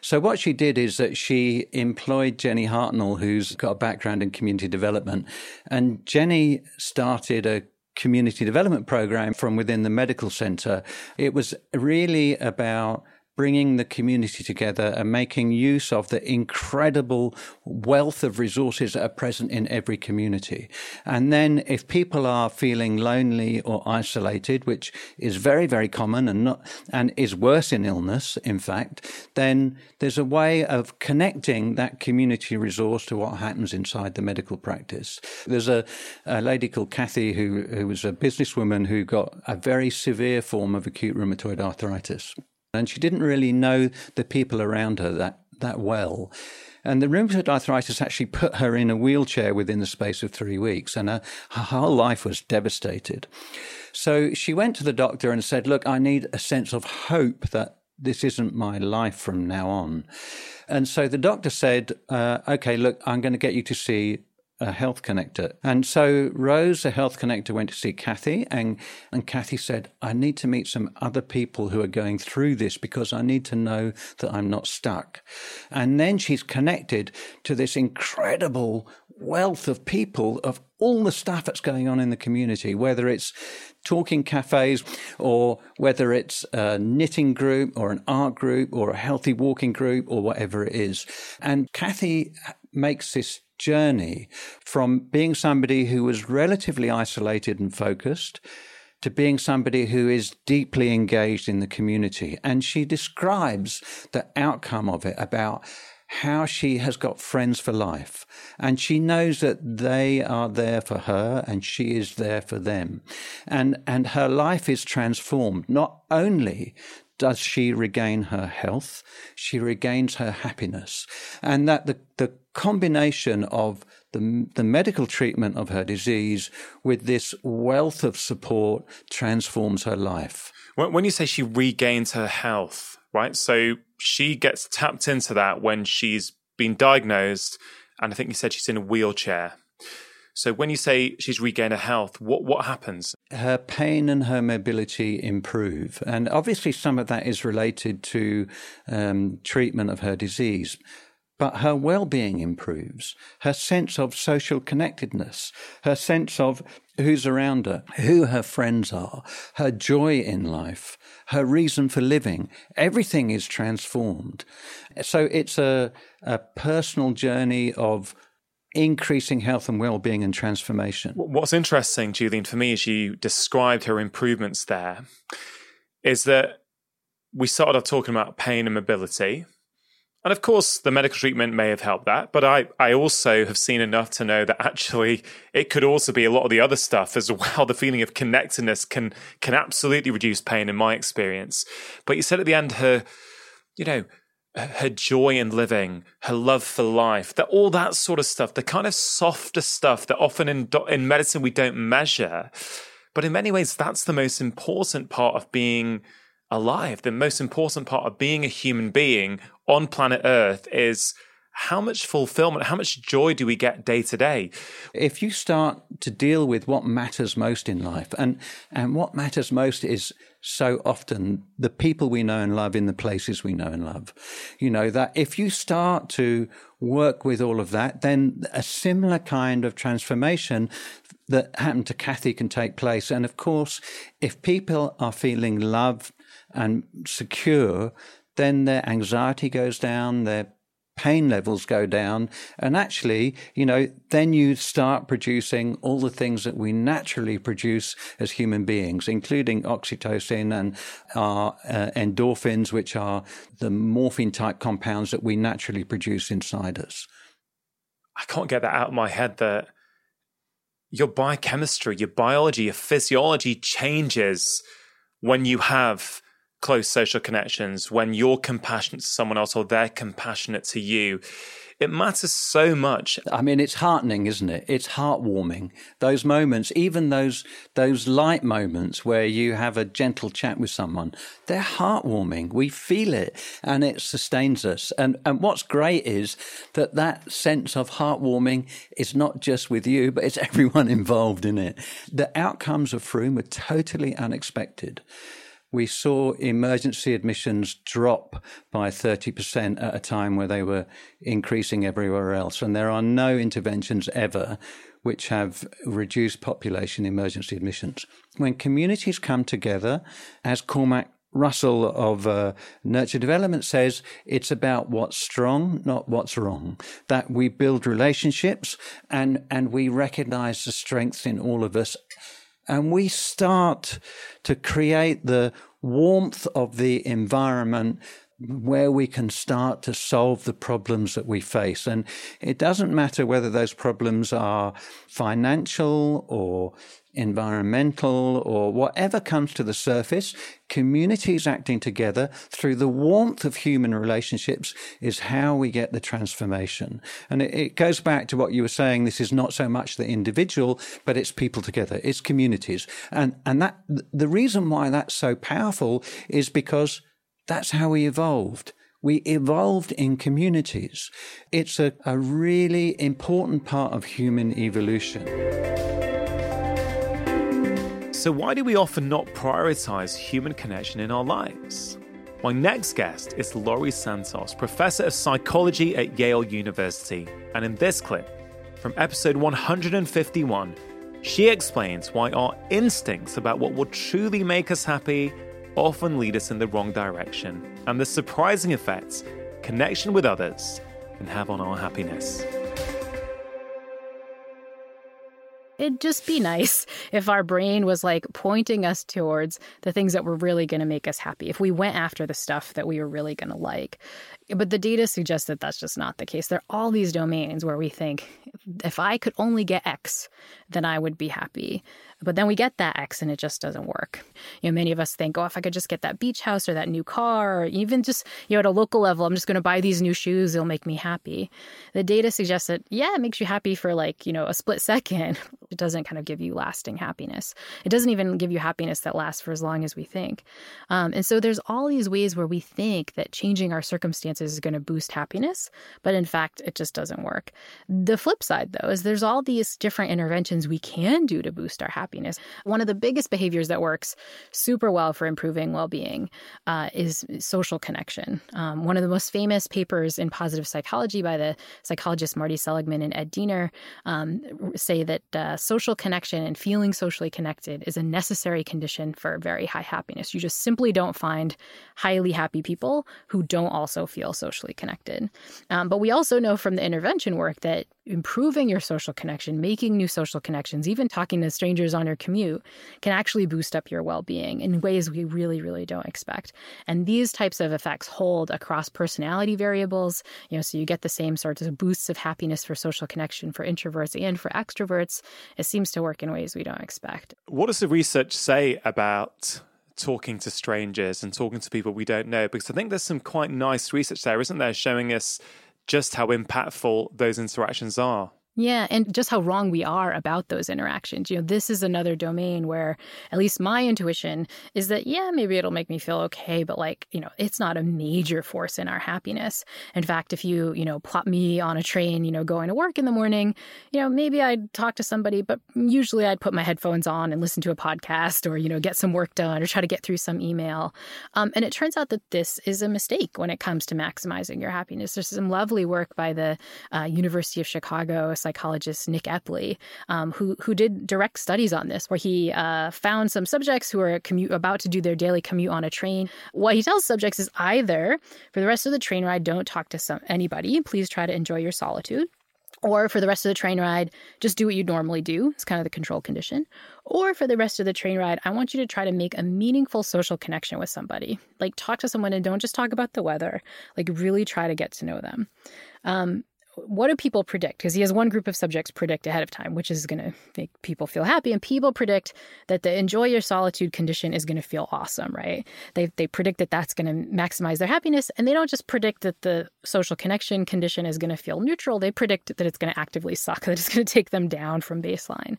So what she did is that she employed Jenny Hartnoll, who's got a background in community development. And Jenny started a community development program from within the medical center. It was really about bringing the community together and making use of the incredible wealth of resources that are present in every community. And then if people are feeling lonely or isolated, which is very, very common and not, and is worse in illness, in fact, then there's a way of connecting that community resource to what happens inside the medical practice. There's a, a lady called Kathy who, who was a businesswoman who got a very severe form of acute rheumatoid arthritis and she didn't really know the people around her that, that well. And the rheumatoid arthritis actually put her in a wheelchair within the space of three weeks, and her, her whole life was devastated. So she went to the doctor and said, Look, I need a sense of hope that this isn't my life from now on. And so the doctor said, uh, Okay, look, I'm going to get you to see a health connector. And so Rose, a health connector, went to see Kathy, and, and Kathy said, I need to meet some other people who are going through this because I need to know that I'm not stuck. And then she's connected to this incredible wealth of people of all the stuff that's going on in the community, whether it's talking cafes or whether it's a knitting group or an art group or a healthy walking group or whatever it is. And Kathy makes this journey from being somebody who was relatively isolated and focused to being somebody who is deeply engaged in the community. And she describes the outcome of it about how she has got friends for life. And she knows that they are there for her and she is there for them. And and her life is transformed. Not only does she regain her health she regains her happiness. And that the the combination of the, the medical treatment of her disease with this wealth of support transforms her life when you say she regains her health right so she gets tapped into that when she's been diagnosed, and I think you said she's in a wheelchair. So when you say she's regained her health, what what happens? Her pain and her mobility improve, and obviously some of that is related to um, treatment of her disease. But her well-being improves. Her sense of social connectedness, her sense of who's around her, who her friends are, her joy in life, her reason for living. Everything is transformed. So it's a, a personal journey of increasing health and well-being and transformation. What's interesting, Julian, for me, as you described her improvements there, is that we started off talking about pain and mobility. And of course, the medical treatment may have helped that, but I, I also have seen enough to know that actually it could also be a lot of the other stuff as well. (laughs) The feeling of connectedness can can absolutely reduce pain in my experience. But you said at the end, her, you know, her joy in living, her love for life, that all that sort of stuff, the kind of softer stuff that often in in medicine we don't measure, but in many ways that's the most important part of being alive. The most important part of being a human being on planet Earth is how much fulfillment, how much joy do we get day to day? If you start to deal with what matters most in life, and, and what matters most is so often the people we know and love in the places we know and love. You know, that if you start to work with all of that, then a similar kind of transformation that happened to Kathy can take place. And of course, if people are feeling loved and secure, then their anxiety goes down, their pain levels go down. And actually, you know, then you start producing all the things that we naturally produce as human beings, including oxytocin and our uh, endorphins, which are the morphine type compounds that we naturally produce inside us. I can't get that out of my head that your biochemistry, your biology, your physiology changes when you have close social connections, when you're compassionate to someone else or they're compassionate to you, it matters so much. I mean, it's heartening, isn't it? It's heartwarming. Those moments, even those those light moments where you have a gentle chat with someone, they're heartwarming. We feel it, and it sustains us. And and what's great is that that sense of heartwarming is not just with you, but it's (laughs) everyone involved in it. The outcomes of Frome were totally unexpected we saw emergency admissions drop by 30% at a time where they were increasing everywhere else. And there are no interventions ever which have reduced population emergency admissions. When communities come together, as Cormac Russell of uh, Nurture Development says it's about what's strong, not what's wrong. That we build relationships and, and we recognize the strengths in all of us and we start to create the warmth of the environment where we can start to solve the problems that we face. And it doesn't matter whether those problems are financial or environmental or whatever comes to the surface, communities acting together through the warmth of human relationships is how we get the transformation. And it, it, goes back to what you were saying. This is not so much the individual, but it's people together. It's communities. And, and that, the reason why that's so powerful is because that's how we evolved. We evolved in communities. It's a, a really important part of human evolution. So, why do we often not prioritize human connection in our lives? My next guest is Laurie Santos, professor of psychology at Yale University. And in this clip, from episode 151, she explains why our instincts about what will truly make us happy often lead us in the wrong direction and the surprising effects connection with others can have on our happiness. It'd just be nice (laughs) if our brain was like pointing us towards the things that were really going to make us happy, if we went after the stuff that we were really going to like. But the data suggests that that's just not the case. There are all these domains where we think if I could only get X, then I would be happy. But then we get that X and it just doesn't work. You know, many of us think, oh, if I could just get that beach house or that new car, or even just, you know, at a local level, I'm just going to buy these new shoes, it'll make me happy. The data suggests that, yeah, it makes you happy for like, you know, a split (laughs) second. It doesn't kind of give you lasting happiness. It doesn't even give you happiness that lasts for as long as we think. Um, and so there's all these ways where we think that changing our circumstances is going to boost happiness, but in fact, it just doesn't work. The flip side, though, is there's all these different interventions we can do to boost our happiness happiness. One of the biggest behaviors that works super well for improving well being uh, is social connection. Um, one of the most famous papers in positive psychology by the psychologists Marty Seligman and Ed Diener um, say that uh, social connection and feeling socially connected is a necessary condition for very high happiness. You just simply don't find highly happy people who don't also feel socially connected. Um, but we also know from the intervention work that improving your social connection, making new social connections, even talking to strangers on your commute can actually boost up your well being in ways we really, really don't expect. And these types of effects hold across personality variables. You know, so you get the same sorts of boosts of happiness for social connection for introverts and for extroverts. It seems to work in ways we don't expect. What does the research say about talking to strangers and talking to people we don't know? Because I think there's some quite nice research there, isn't there, showing us just how impactful those interactions are. Yeah, and just how wrong we are about those interactions. You know, this is another domain where at least my intuition is that, yeah, maybe it'll make me feel okay, but like, you know, it's not a major force in our happiness. In fact, if you, you know, plot me on a train, you know, going to work in the morning, you know, maybe I'd talk to somebody, but usually I'd put my headphones on and listen to a podcast or, you know, get some work done or try to get through some email. Um, and it turns out that this is a mistake when it comes to maximizing your happiness. There's some lovely work by the uh, University of Chicago psychologist Nick Epley, um, who who did direct studies on this, where he uh, found some subjects who are commute about to do their daily commute on a train. What he tells subjects is either for the rest of the train ride, don't talk to some, anybody. Please try to enjoy your solitude. Or for the rest of the train ride, just do what you normally do. It's kind of the control condition. Or for the rest of the train ride, I want you to try to make a meaningful social connection with somebody. Like talk to someone and don't just talk about the weather. Like really try to get to know them. Um, what do people predict? Because he has one group of subjects predict ahead of time, which is going to make people feel happy, and people predict that the enjoy your solitude condition is going to feel awesome, right? They they predict that that's going to maximize their happiness, and they don't just predict that the social connection condition is going to feel neutral. They predict that it's going to actively suck, (laughs) that it's going to take them down from baseline.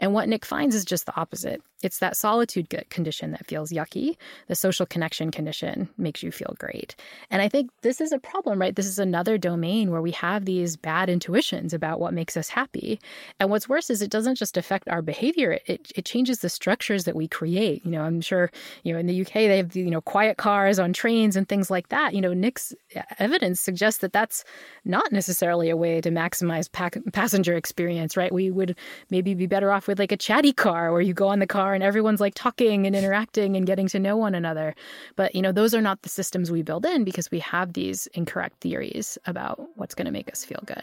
And what Nick finds is just the opposite. It's that solitude condition that feels yucky. The social connection condition makes you feel great. And I think this is a problem, right? This is another domain where we have these bad intuitions about what makes us happy. And what's worse is it doesn't just affect our behavior, it, it changes the structures that we create. You know, I'm sure, you know, in the UK, they have, you know, quiet cars on trains and things like that. You know, Nick's uh, evidence suggests that that's not necessarily a way to maximize passenger experience, right? We would maybe be better off with with like a chatty car where you go on the car and everyone's like talking and interacting and getting to know one another. But, you know, those are not the systems we build in because we have these incorrect theories about what's going to make us feel good.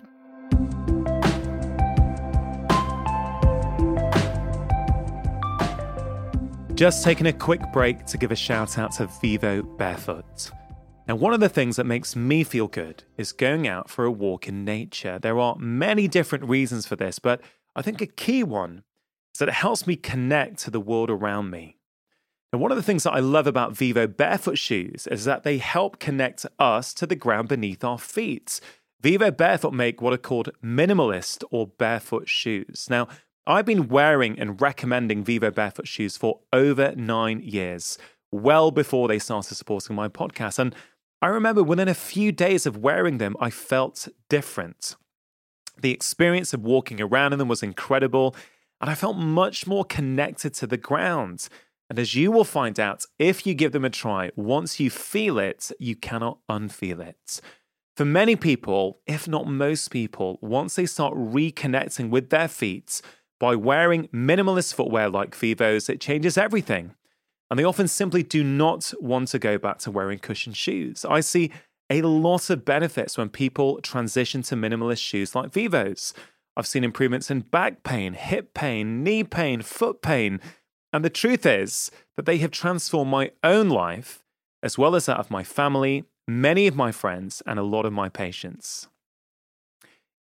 Just taking a quick break to give a shout out to Vivo Barefoot. Now, one of the things that makes me feel good is going out for a walk in nature. There are many different reasons for this, but I think a key one so that it helps me connect to the world around me. And one of the things that I love about Vivo barefoot shoes is that they help connect us to the ground beneath our feet. Vivo Barefoot make what are called minimalist or barefoot shoes. Now, I've been wearing and recommending Vivo Barefoot shoes for over nine years, well before they started supporting my podcast. And I remember within a few days of wearing them, I felt different. The experience of walking around in them was incredible, and I felt much more connected to the ground. And as you will find out if you give them a try, once you feel it, you cannot unfeel it. For many people, if not most people, once they start reconnecting with their feet by wearing minimalist footwear like Vivos, it changes everything. And they often simply do not want to go back to wearing cushioned shoes. I see a lot of benefits when people transition to minimalist shoes like Vivos. I've seen improvements in back pain, hip pain, knee pain, foot pain. And the truth is that they have transformed my own life, as well as that of my family, many of my friends, and a lot of my patients.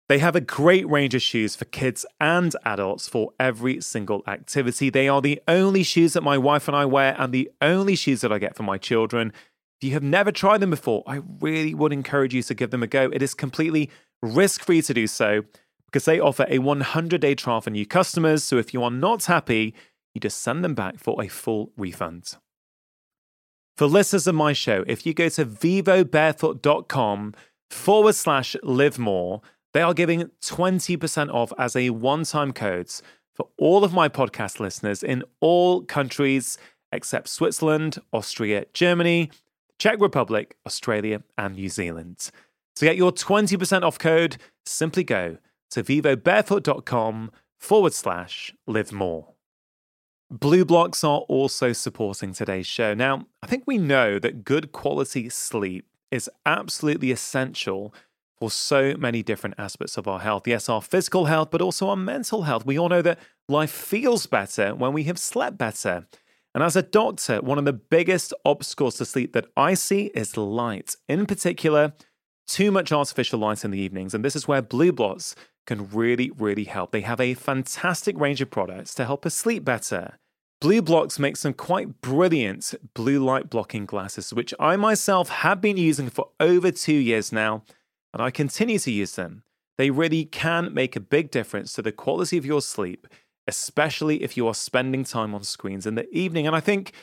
They have a great range of shoes for kids and adults for every single activity. They are the only shoes that my wife and I wear and the only shoes that I get for my children. If you have never tried them before, I really would encourage you to give them a go. It is completely risk free to do so because they offer a 100 day trial for new customers. So if you are not happy, you just send them back for a full refund. For listeners of my show, if you go to vivobarefoot.com forward slash live more, they are giving 20% off as a one time code for all of my podcast listeners in all countries except Switzerland, Austria, Germany, Czech Republic, Australia, and New Zealand. To get your 20% off code, simply go to vivobarefoot.com forward slash live more. BLUblox are also supporting today's show. Now, I think we know that good quality sleep is absolutely essential for so many different aspects of our health. Yes, our physical health, but also our mental health. We all know that life feels better when we have slept better. And as a doctor, one of the biggest obstacles to sleep that I see is light. In particular, too much artificial light in the evenings. And this is where BLUblox can really, really help. They have a fantastic range of products to help us sleep better. BLUblox makes some quite brilliant blue light blocking glasses, which I myself have been using for over two years now, and I continue to use them. They really can make a big difference to the quality of your sleep, especially if you are spending time on screens in the evening. And I think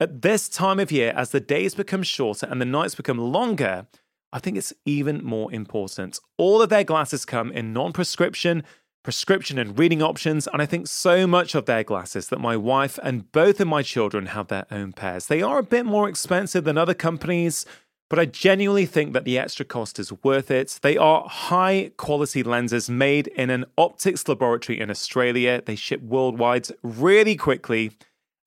at this time of year, as the days become shorter and the nights become longer, I think it's even more important. All of their glasses come in non prescription, prescription, and reading options, and I think so much of their glasses that my wife and both of my children have their own pairs. They are a bit more expensive than other companies, but I genuinely think that the extra cost is worth it. They are high quality lenses made in an optics laboratory in Australia. They ship worldwide really quickly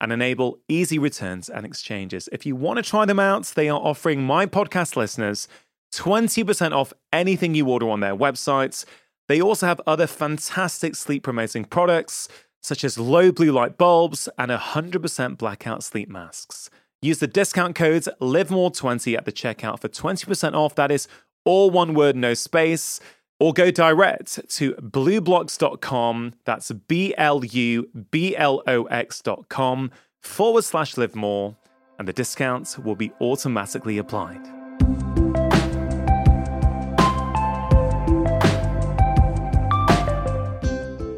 and enable easy returns and exchanges. If you want to try them out, they are offering my podcast listeners 20% off anything you order on their websites. They also have other fantastic sleep promoting products, such as low blue light bulbs and 100% blackout sleep masks. Use the discount code LIVEMORE20 at the checkout for 20% off. That is all one word, no space. Or go direct to blublox.com. That's B L U B L O X.com forward slash live more. And the discounts will be automatically applied.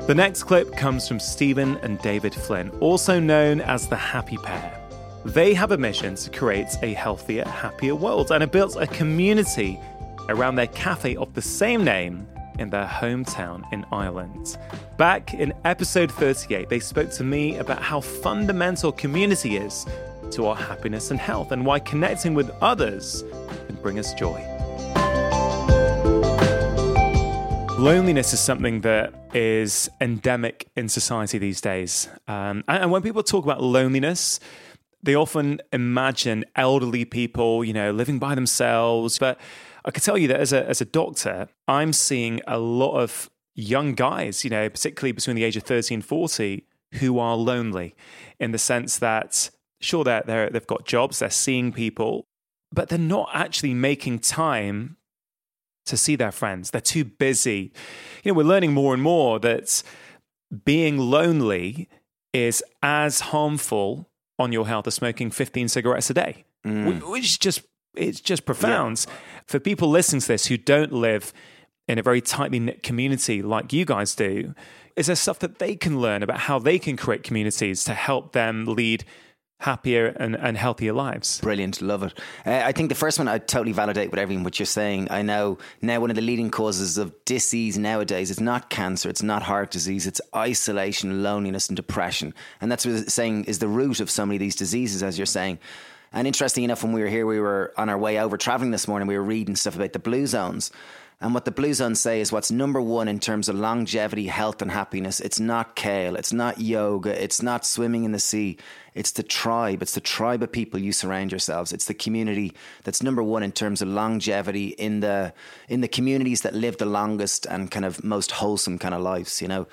The next clip comes from Stephen and David Flynn, also known as the Happy Pear. They have a mission to create a healthier, happier world and have built a community around their cafe of the same name in their hometown in Ireland. Back in episode 38, they spoke to me about how fundamental community is to our happiness and health and why connecting with others can bring us joy. Loneliness is something that is endemic in society these days. Um, and when people talk about loneliness, they often imagine elderly people, you know, living by themselves. But I can tell you that as a, as a doctor, I'm seeing a lot of young guys, you know, particularly between the age of 30 and 40, who are lonely in the sense that, sure, they're, they're, they've got jobs, they're seeing people, but they're not actually making time to see their friends. They're too busy. You know, we're learning more and more that being lonely is as harmful on your health as smoking 15 cigarettes a day, mm. which is just it's just profound. Yeah. For people listening to this who don't live in a very tightly knit community like you guys do, is there stuff that they can learn about how they can create communities to help them lead happier and, and healthier lives. Brilliant, love it. Uh, I think the first one I totally validate with everything what you're saying. I know now one of the leading causes of disease nowadays is not cancer, it's not heart disease, it's isolation, loneliness, and depression, and that's what saying is the root of so many of these diseases, as you're saying. And interesting enough, when we were here, we were on our way over traveling this morning. We were reading stuff about the blue zones. And what the Blue Zones say is what's number one in terms of longevity, health, and happiness. It's not kale, it's not yoga, it's not swimming in the sea. It's the tribe. It's the tribe of people you surround yourselves. It's the community that's number one in terms of longevity in the in the communities that live the longest and kind of most wholesome kind of lives. You know.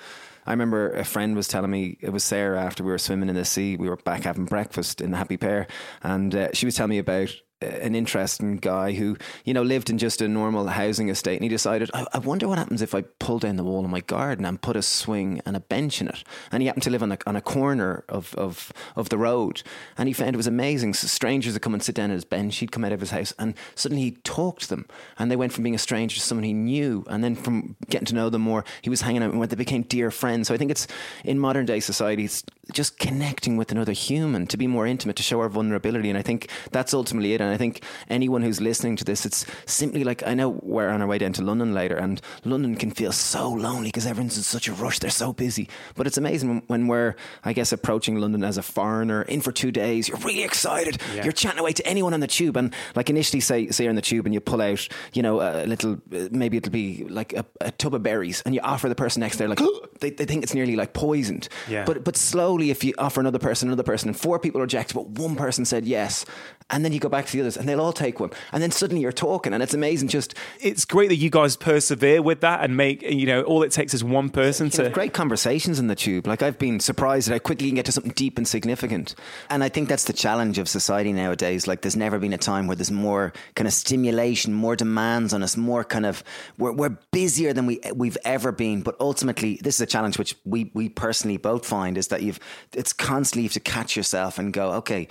I remember a friend was telling me it was Sarah after we were swimming in the sea. We were back having breakfast in the Happy Pear, and uh, she was telling me about an interesting guy who, you know, lived in just a normal housing estate. And he decided, I, I, wonder what happens if I pull down the wall in my garden and put a swing and a bench in it. And he happened to live on a, on a corner of, of, of the road. And he found it was amazing. So strangers would come and sit down at his bench. He'd come out of his house and suddenly he talked to them. And they went from being a stranger to someone he knew. And then from getting to know them more, he was hanging out and they became dear friends. So I think it's in modern day society, it's just connecting with another human to be more intimate, to show our vulnerability. And I think that's ultimately it. And I think anyone who's listening to this, it's simply like I know we're on our way down to London later, and London can feel so lonely because everyone's in such a rush. They're so busy. But it's amazing when we're, I guess, approaching London as a foreigner in for two days. You're really excited. Yeah. You're chatting away to anyone on the tube, and like initially, say, say you're in the tube and you pull out, you know, a little, uh, maybe it'll be like a, a tub of berries, and you offer the person next there, like (gasps) they, they think it's nearly like poisoned. Yeah. But but slowly, if you offer another person, another person, and four people reject, but one person said yes, and then you go back to the others, and they'll all take one, and then suddenly you're talking, and it's amazing. Just it's great that you guys persevere with that and make you know all it takes is one person to great conversations in the tube. Like I've been surprised that i quickly can get to something deep and significant, and I think that's the challenge of society nowadays. Like there's never been a time where there's more kind of stimulation, more demands on us, more kind of we're, we're busier than we we've ever been. But ultimately, this is a challenge which we we personally both find is that you've it's constantly you have to catch yourself and go, okay,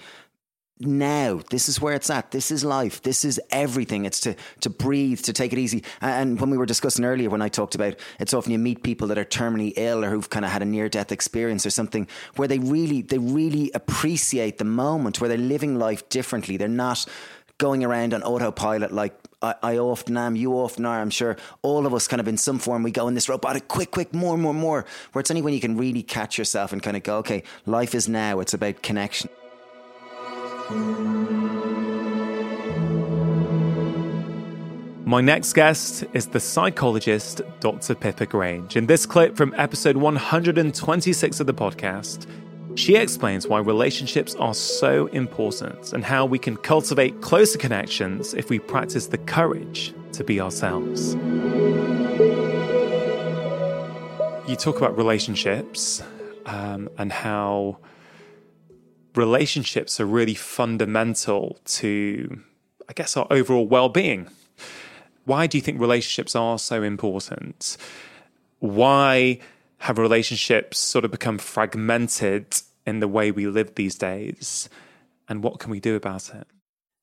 now. This is where it's at. This is life. This is everything. It's to to breathe to take it easy. And when we were discussing earlier when i talked about it's often you meet people that are terminally ill or who've kind of had a near death experience or something where they really they really appreciate the moment where they're living life differently. They're not going around on autopilot like I, I often am, you often are, I'm sure. All of us kind of in some form, we go in this robotic, quick, quick, more, more, more, where it's only when you can really catch yourself and kind of go, okay, life is now, it's about connection. My next guest is the psychologist Dr. Pippa Grange. In this clip from episode 126 of the podcast, she explains why relationships are so important and how we can cultivate closer connections if we practice the courage to be ourselves. You talk about relationships um, and how relationships are really fundamental to, I guess, our overall well being. Why do you think relationships are so important? Why have relationships sort of become fragmented in the way we live these days? And what can we do about it?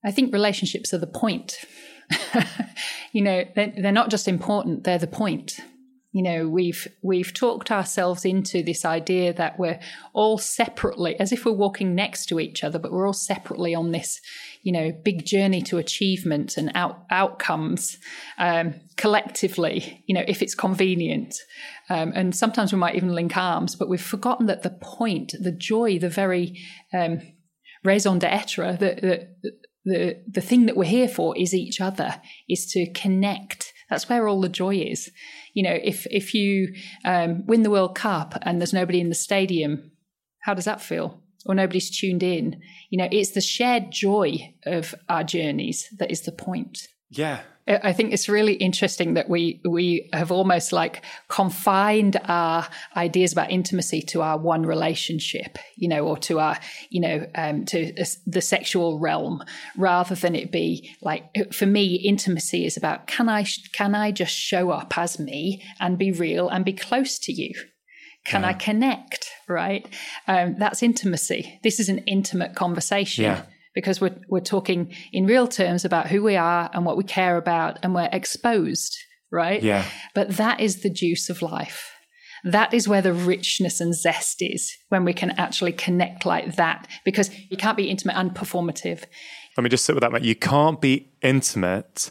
I think relationships are the point. (laughs) you know, they're, they're not just important, they're the point you know we've we've talked ourselves into this idea that we're all separately as if we're walking next to each other but we're all separately on this you know big journey to achievement and out, outcomes um, collectively you know if it's convenient. Um, and sometimes we might even link arms but we've forgotten that the point the joy the very um, raison d'etre the, the the the thing that we're here for is each other is to connect. That's where all the joy is you know, if if you um, win the World Cup and there's nobody in the stadium, how does that feel? Or nobody's tuned in. You know, it's the shared joy of our journeys that is the point. Yeah, I think it's really interesting that we we have almost like confined our ideas about intimacy to our one relationship, you know, or to our, you know, um, to the sexual realm, rather than it be like for me, intimacy is about can I can I just show up as me and be real and be close to you. Can yeah. I connect? Right? Um, that's intimacy. This is an intimate conversation. Yeah because we're, we're talking in real terms about who we are and what we care about and we're exposed, right? Yeah. But that is the juice of life. That is where the richness and zest is when we can actually connect like that because you can't be intimate and performative. Let me just sit with that, mate. You can't be intimate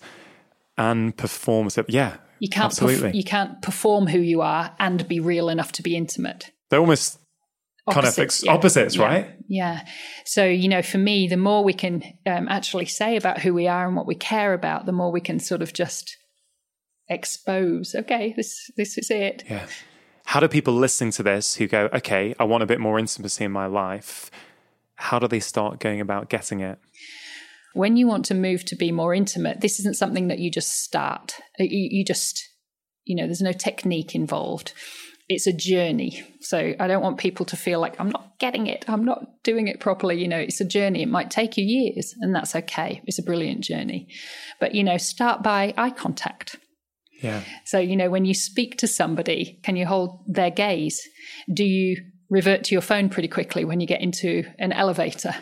and performative. Yeah. You can't absolutely. perf- you can't perform who you are and be real enough to be intimate. They're almost kind of Opposites, ex- yeah. opposites, Yeah. right? Yeah. So, you know, for me, the more we can um, actually say about who we are and what we care about, the more we can sort of just expose, okay, this this is it. Yeah. How do people listening to this who go, okay, I want a bit more intimacy in my life, how do they start going about getting it? When you want to move to be more intimate, this isn't something that you just start. Uh, You, you just, you know, there's no technique involved. It's a journey. So I don't want people to feel like I'm not getting it. I'm not doing it properly. You know, it's a journey. It might take you years, and that's okay. It's a brilliant journey. But, you know, start by eye contact. Yeah. So, you know, when you speak to somebody, can you hold their gaze? Do you revert to your phone pretty quickly when you get into an elevator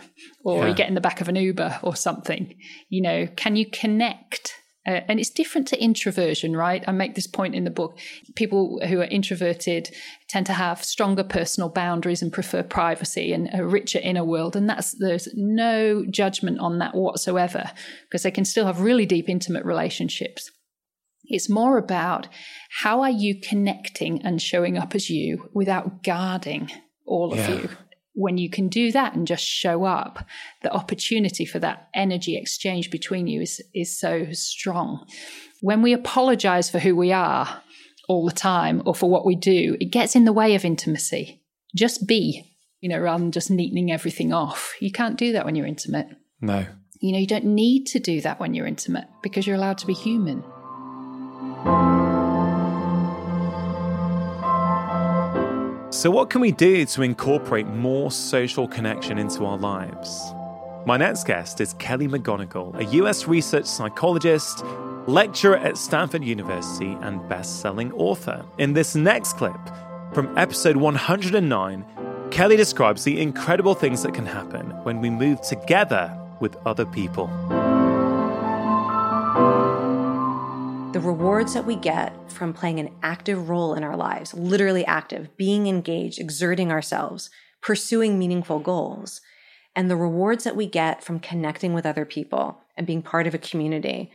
or Yeah. you get in the back of an Uber or something? You know, can you connect? Uh, and it's different to introversion, right? I make this point in the book. People who are introverted tend to have stronger personal boundaries and prefer privacy and a richer inner world. And that's there's no judgment on that whatsoever because they can still have really deep, intimate relationships. It's more about how are you connecting and showing up as you without guarding all of Yeah. you. When you can do that and just show up, the opportunity for that energy exchange between you is, is so strong. When we apologize for who we are all the time or for what we do, it gets in the way of intimacy. Just be, you know, rather than just neatening everything off. You can't do that when you're intimate. No. You know, you don't need to do that when you're intimate because you're allowed to be human. So, what can we do to incorporate more social connection into our lives? My next guest is Kelly McGonigal, a US research psychologist, lecturer at Stanford University, and best selling author. In this next clip from episode 109, Kelly describes the incredible things that can happen when we move together with other people. The rewards that we get from playing an active role in our lives, literally active, being engaged, exerting ourselves, pursuing meaningful goals, and the rewards that we get from connecting with other people and being part of a community,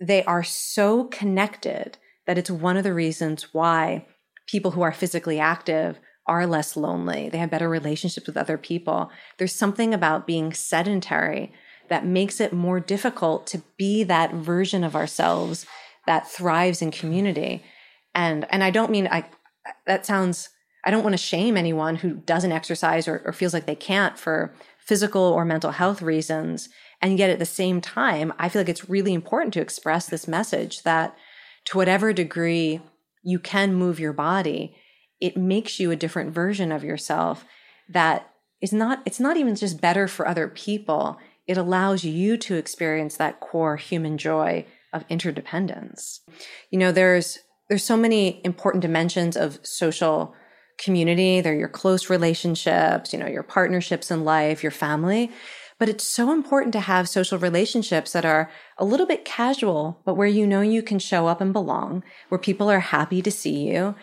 they are so connected that it's one of the reasons why people who are physically active are less lonely. They have better relationships with other people. There's something about being sedentary that makes it more difficult to be that version of ourselves that thrives in community. And and I don't mean I that sounds I don't want to shame anyone who doesn't exercise or, or feels like they can't for physical or mental health reasons. And yet at the same time, I feel like it's really important to express this message that to whatever degree you can move your body, it makes you a different version of yourself that is not it's not even just better for other people it allows you to experience that core human joy of interdependence. You know there's there's so many important dimensions of social community. They're your close relationships you know your partnerships in life your family. But it's so important to have social relationships that are a little bit casual but where you know you can show up and belong where people are happy to see you.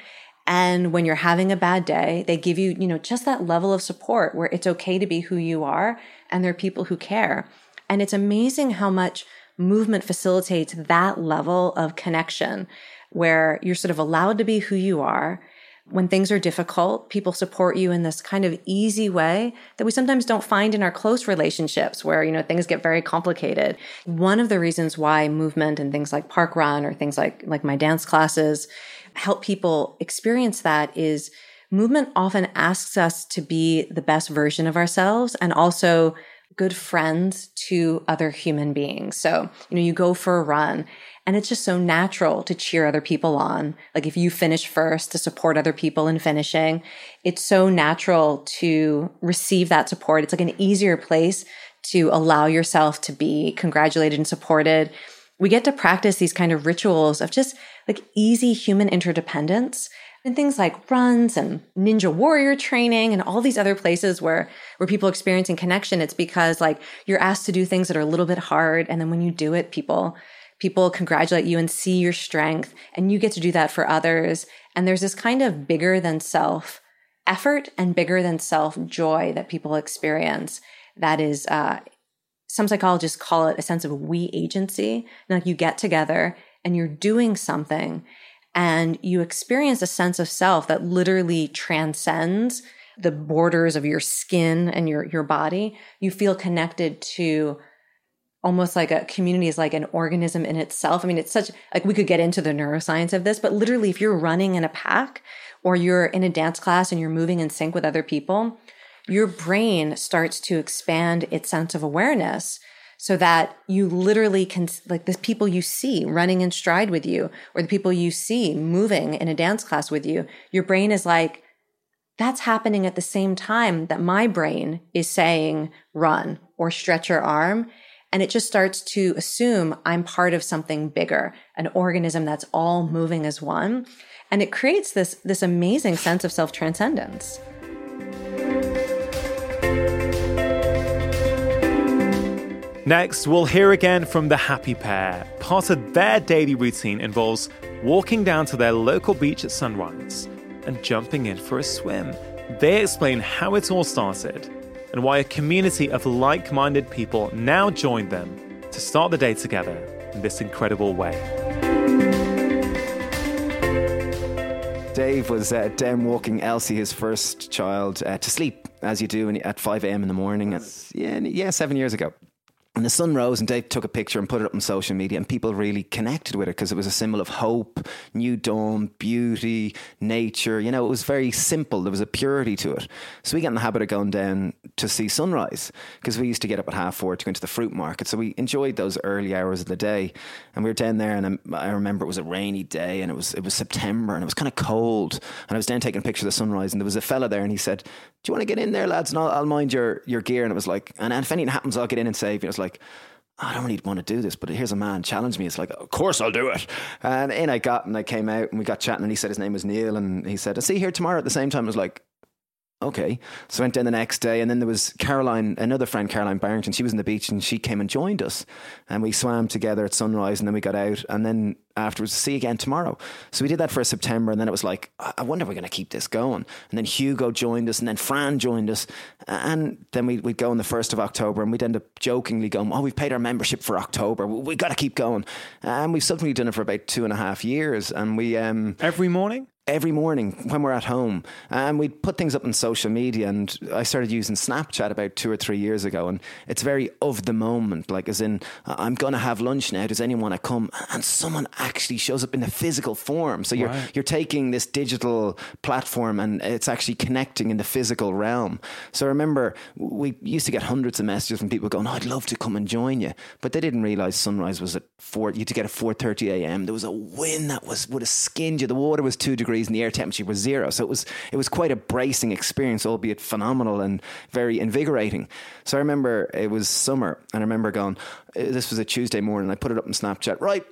And when you're having a bad day, they give you, you know, just that level of support where it's okay to be who you are and there are people who care. And it's amazing how much movement facilitates that level of connection where you're sort of allowed to be who you are. When things are difficult, people support you in this kind of easy way that we sometimes don't find in our close relationships where, you know, things get very complicated. One of the reasons why movement and things like park run or things like, like my dance classes help people experience that is movement often asks us to be the best version of ourselves and also good friends to other human beings. So, you know, you go for a run and it's just so natural to cheer other people on. Like if you finish first to support other people in finishing, it's so natural to receive that support. It's like an easier place to allow yourself to be congratulated and supported. We get to practice these kind of rituals of just like easy human interdependence and things like runs and ninja warrior training and all these other places where where people experiencing connection it's because like you're asked to do things that are a little bit hard and then when you do it people people congratulate you and see your strength and you get to do that for others And there's this kind of bigger than self effort and bigger than self joy that people experience. That is, uh, some psychologists call it a sense of we agency. And like you get together and you're doing something and you experience a sense of self that literally transcends the borders of your skin and your, your body. You feel connected to almost like a community is like an organism in itself. I mean, it's such like we could get into the neuroscience of this, but literally, if you're running in a pack or you're in a dance class and you're moving in sync with other people, your brain starts to expand its sense of awareness so that you literally can, like the people you see running in stride with you or the people you see moving in a dance class with you, your brain is like, that's happening at the same time that my brain is saying run or stretch your arm. And it just starts to assume I'm part of something bigger, an organism that's all moving as one. And it creates this, this amazing sense of self transcendence. Next, we'll hear again from the happy pear. Part of their daily routine involves walking down to their local beach at sunrise and jumping in for a swim. They explain how it all started and why a community of like minded people now join them to start the day together in this incredible way. Dave was uh, walking Elsie, his first child, uh, to sleep, as you do at 5 a.m. in the morning. yeah, yeah, seven years ago. And the sun rose, and Dave took a picture and put it up on social media, and people really connected with it because it was a symbol of hope, new dawn, beauty, nature. You know, it was very simple. There was a purity to it. So we got in the habit of going down to see sunrise because we used to get up at half four to go into the fruit market. So we enjoyed those early hours of the day, and we were down there. And I remember it was a rainy day, and it was it was September, and it was kind of cold. And I was down taking a picture of the sunrise, and there was a fella there, and he said, "Do you want to get in there, lads? And I'll, I'll mind your your gear." And it was like, and, and if anything happens, I'll get in and save you. Was like, oh, I don't really want to do this, but here's a man challenge me. It's like, of course I'll do it. And in I got, and I came out, and we got chatting, and he said his name was Neil, and he said, "I see you here tomorrow at the same time." I was like, okay. So I went down the next day, and then there was Caroline, another friend, Caroline Barrington. She was on the beach, and she came and joined us, and we swam together at sunrise, and then we got out, and then afterwards, see you again tomorrow. So we did that for September, and then it was like, I wonder if we're going to keep this going. And then Hugo joined us, and then Fran joined us, and then we, we'd go on the 1st of October, and we'd end up jokingly going, Oh, we've paid our membership for October. We've we got to keep going. And we've subsequently done it for about two and a half years. And we. Um, Every morning? Every morning when we're at home and we'd put things up on social media and I started using Snapchat about two or three years ago and it's very of the moment like as in I'm going to have lunch now does anyone want to come? And someone actually shows up in a physical form. So you're right. you're taking this digital platform and it's actually connecting in the physical realm. So I remember we used to get hundreds of messages from people going oh, I'd love to come and join you. But they didn't realize sunrise was at 4 you had to get at 4:30 a.m. there was a wind that was would have skinned you. The water was 2 degrees degrees and the air temperature was zero. So it was it was quite a bracing experience, albeit phenomenal and very invigorating. So I remember it was summer, and I remember going. Uh, this was a Tuesday morning. I put it up on Snapchat. Right,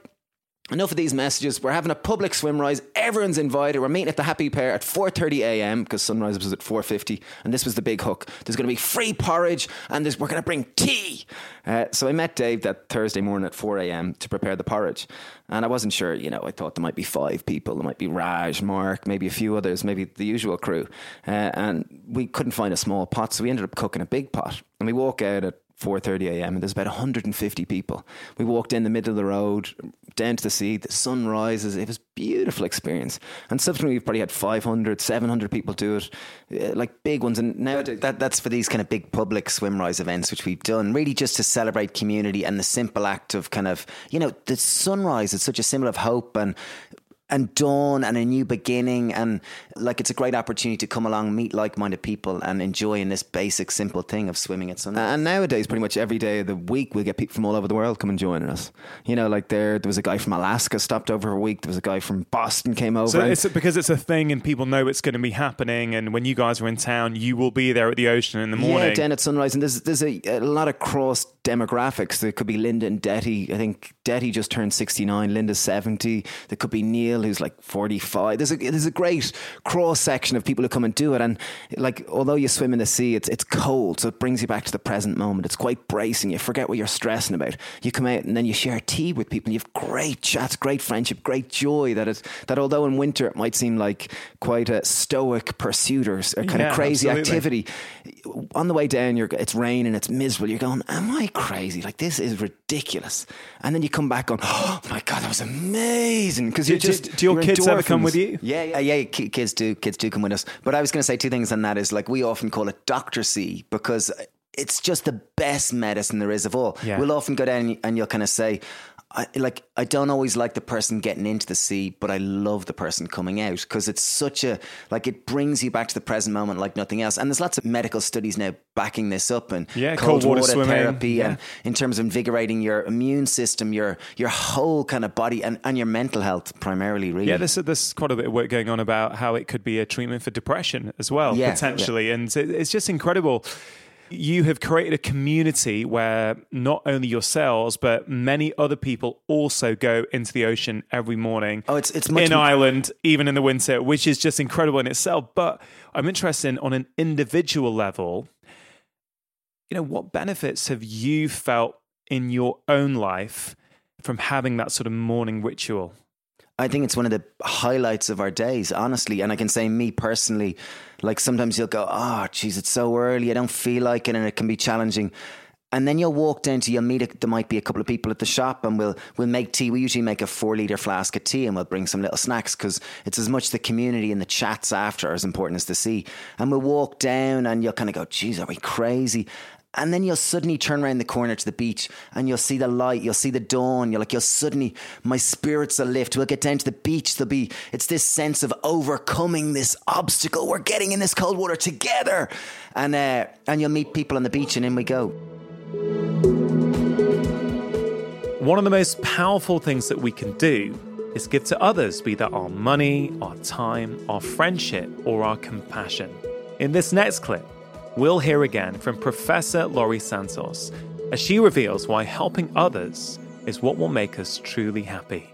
Enough of these messages. We're having a public swim rise. Everyone's invited. We're meeting at the Happy Pear at 4:30 a.m. because sunrise was at 4:50, and this was the big hook. There's going to be free porridge, and we're going to bring tea. Uh, so I met Dave that Thursday morning at 4 a.m. to prepare the porridge, and I wasn't sure. You know, I thought there might be five people. There might be Raj, Mark, maybe a few others, maybe the usual crew, uh, and we couldn't find a small pot, so we ended up cooking a big pot. And we walk out at 4:30 a.m. and there's about 150 people. We walked in the middle of the road, down to the sea. The sun rises. It was a beautiful experience. And subsequently, we've probably had 500, 700 people do it, uh, like big ones. And now that, that's for these kind of big public swim rise events, which we've done, really just to celebrate community and the simple act of kind of, you know, the sunrise is such a symbol of hope and and dawn and a new beginning and like it's a great opportunity to come along meet like-minded people and enjoy in this basic simple thing of swimming at sunrise and nowadays pretty much every day of the week we get people from all over the world come and join us you know like there there was a guy from Alaska stopped over for a week there was a guy from Boston came over so it's because it's a thing and people know it's going to be happening and when you guys are in town you will be there at the ocean in the morning yeah down at sunrise and there's there's a, a lot of cross demographics. There could be Linda and Detty. I think Detty just turned 69, Linda's 70. There could be Neil, who's like 45. There's a, there's a great cross section of people who come and do it. And like, although you swim in the sea, it's, it's cold. So it brings you back to the present moment. It's quite bracing. You forget what you're stressing about. You come out and then you share tea with people. And you have great chats, great friendship, great joy. That is that although in winter it might seem like quite a stoic pursuit or, or kind Yeah, of crazy absolutely. activity, on the way down, you're it's raining, it's miserable. You're going, "Am I crazy? Like this is ridiculous." And then you come back on, "Oh my god, that was amazing!" Because you're just do your kids ever come with you? Yeah, yeah, yeah. ki- Kids do, kids do come with us. But I was going to say two things on that. Is like we often call it Doctor C because it's just the best medicine there is of all. Yeah. We'll often go down and you'll kind of say. I, like I don't always like the person getting into the sea, but I love the person coming out because it's such a like it brings you back to the present moment like nothing else. And there's lots of medical studies now backing this up and Yeah, cold, cold water water, therapy yeah. and in terms of invigorating your immune system, your your whole kind of body and, and your mental health primarily. Really, Yeah, there's, there's quite a bit of work going on about how it could be a treatment for depression as well, Yeah, potentially. And it's just incredible. You have created a community where not only yourselves, but many other people also go into the ocean every morning. Oh, it's- it's much in more- Ireland, even in the winter, which is just incredible in itself. But I'm interested in, on an individual level. You know, what benefits have you felt in your own life from having that sort of morning ritual? I think it's one of the highlights of our days, honestly. And I can say, me personally, like sometimes you'll go, ah, oh, geez, it's so early. I don't feel like it. And it can be challenging. And then you'll walk down to, you'll meet, a, there might be a couple of people at the shop and we'll, we'll make tea. We usually make a four litre flask of tea and we'll bring some little snacks because it's as much the community and the chats after are as important as the sea. And we'll walk down and you'll kind of go, geez, are we crazy? And then you'll suddenly turn around the corner to the beach and you'll see the light, you'll see the dawn, you're like, you'll suddenly, my spirits will lift. We'll get down to the beach. There'll be, it's this sense of overcoming this obstacle. We're getting in this cold water together. And, uh, and you'll meet people on the beach and in we go. One of the most powerful things that we can do is give to others, be that our money, our time, our friendship, or our compassion. In this next clip, we'll hear again from Professor Laurie Santos as she reveals why helping others is what will make us truly happy.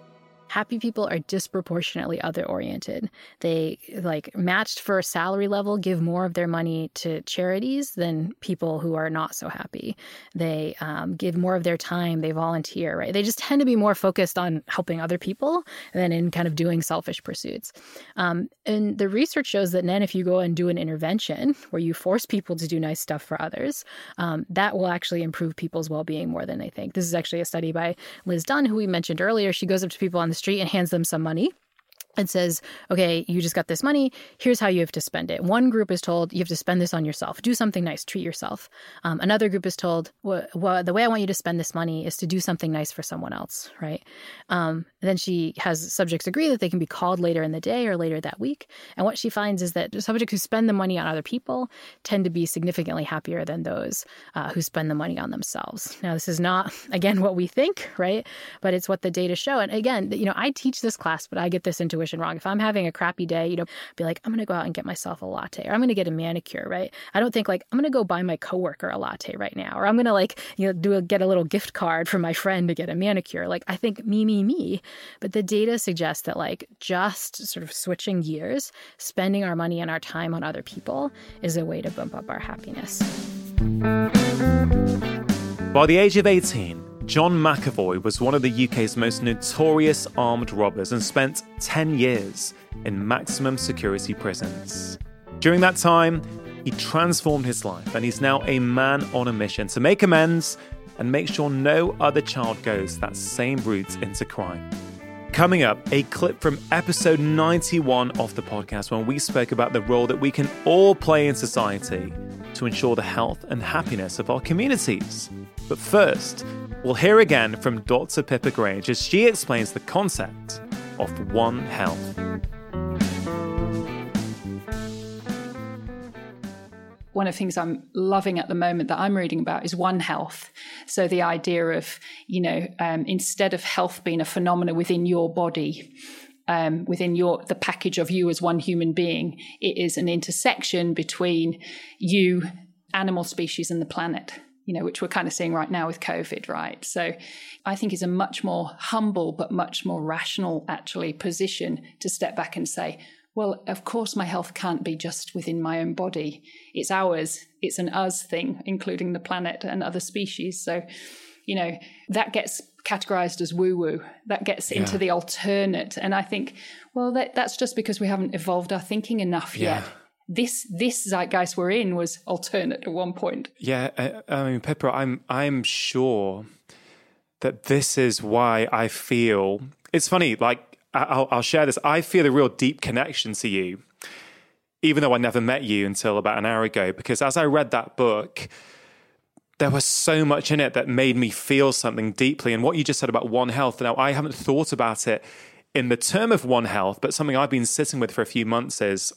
Happy people are disproportionately other oriented. They like matched for a salary level give more of their money to charities than people who are not so happy. They um, give more of their time. They volunteer, right? They just tend to be more focused on helping other people than in kind of doing selfish pursuits. Um, and the research shows that then if you go and do an intervention where you force people to do nice stuff for others, um, that will actually improve people's well-being more than they think. This is actually a study by Liz Dunn, who we mentioned earlier. She goes up to people on the street and hands them some money and says, okay, you just got this money. Here's how you have to spend it. One group is told you have to spend this on yourself. Do something nice. Treat yourself. Um, another group is told, well, well, the way I want you to spend this money is to do something nice for someone else, right? Um, then she has subjects agree that they can be called later in the day or later that week. And what she finds is that subjects who spend the money on other people tend to be significantly happier than those uh, who spend the money on themselves. Now, this is not, (laughs) again, what we think, right? But it's what the data show. And again, you know, I teach this class, but I get this intuition wrong. If I'm having a crappy day, you know, be like, I'm going to go out and get myself a latte or I'm going to get a manicure, right? I don't think like, I'm going to go buy my coworker a latte right now or I'm going to like, you know, do a, get a little gift card for my friend to get a manicure. Like, I think me, me, me. But the data suggests that like just sort of switching gears, spending our money and our time on other people is a way to bump up our happiness. By the age of 18, John McAvoy was one of the UK's most notorious armed robbers and spent 10 years in maximum security prisons. During that time, he transformed his life and he's now a man on a mission to make amends and make sure no other child goes that same route into crime. Coming up, a clip from episode 91 of the podcast when we spoke about the role that we can all play in society to ensure the health and happiness of our communities. But first, we'll hear again from Dr. Pippa Grange as she explains the concept of One Health. one of the things I'm loving at the moment that I'm reading about is One Health. So the idea of, you know, um, instead of health being a phenomena within your body, um, within your the package of you as one human being, it is an intersection between you, animal species, and the planet. You know, which we're kind of seeing right now with COVID, right? So I think it's a much more humble but much more rational actually position to step back and say, well, of course, my health can't be just within my own body. It's ours. It's an us thing, including the planet and other species. So, you know, that gets categorized as woo woo. That gets yeah. into the alternate. And I think, well, that, that's just because we haven't evolved our thinking enough yeah. yet this this zeitgeist we're in was alternate at one point. Yeah, I, I mean, Pippa, I'm I'm sure that this is why I feel it's funny. Like I'll, I'll share this. I feel a real deep connection to you, even though I never met you until about an hour ago. Because as I read that book, there was so much in it that made me feel something deeply. And what you just said about One Health. Now I haven't thought about it in the term of One Health, but something I've been sitting with for a few months is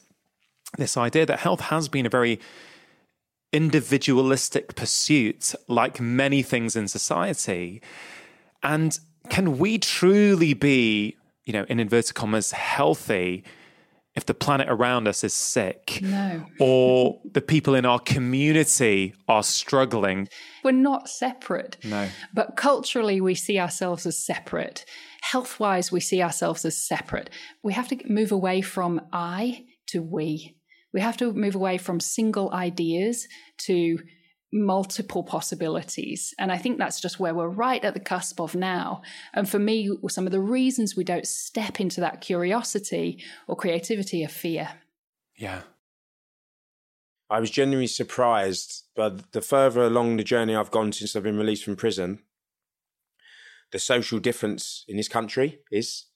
this idea that health has been a very individualistic pursuit, like many things in society. And can we truly be, you know, in inverted commas, healthy if the planet around us is sick? No. Or the people in our community are struggling? We're not separate. No. But culturally, we see ourselves as separate. Health wise, we see ourselves as separate. We have to move away from I to we. We have to move away from single ideas to multiple possibilities. And I think that's just where we're right at the cusp of now. And for me, some of the reasons we don't step into that curiosity or creativity are fear. Yeah. I was genuinely surprised, but the further along the journey I've gone since I've been released from prison, the social difference in this country is,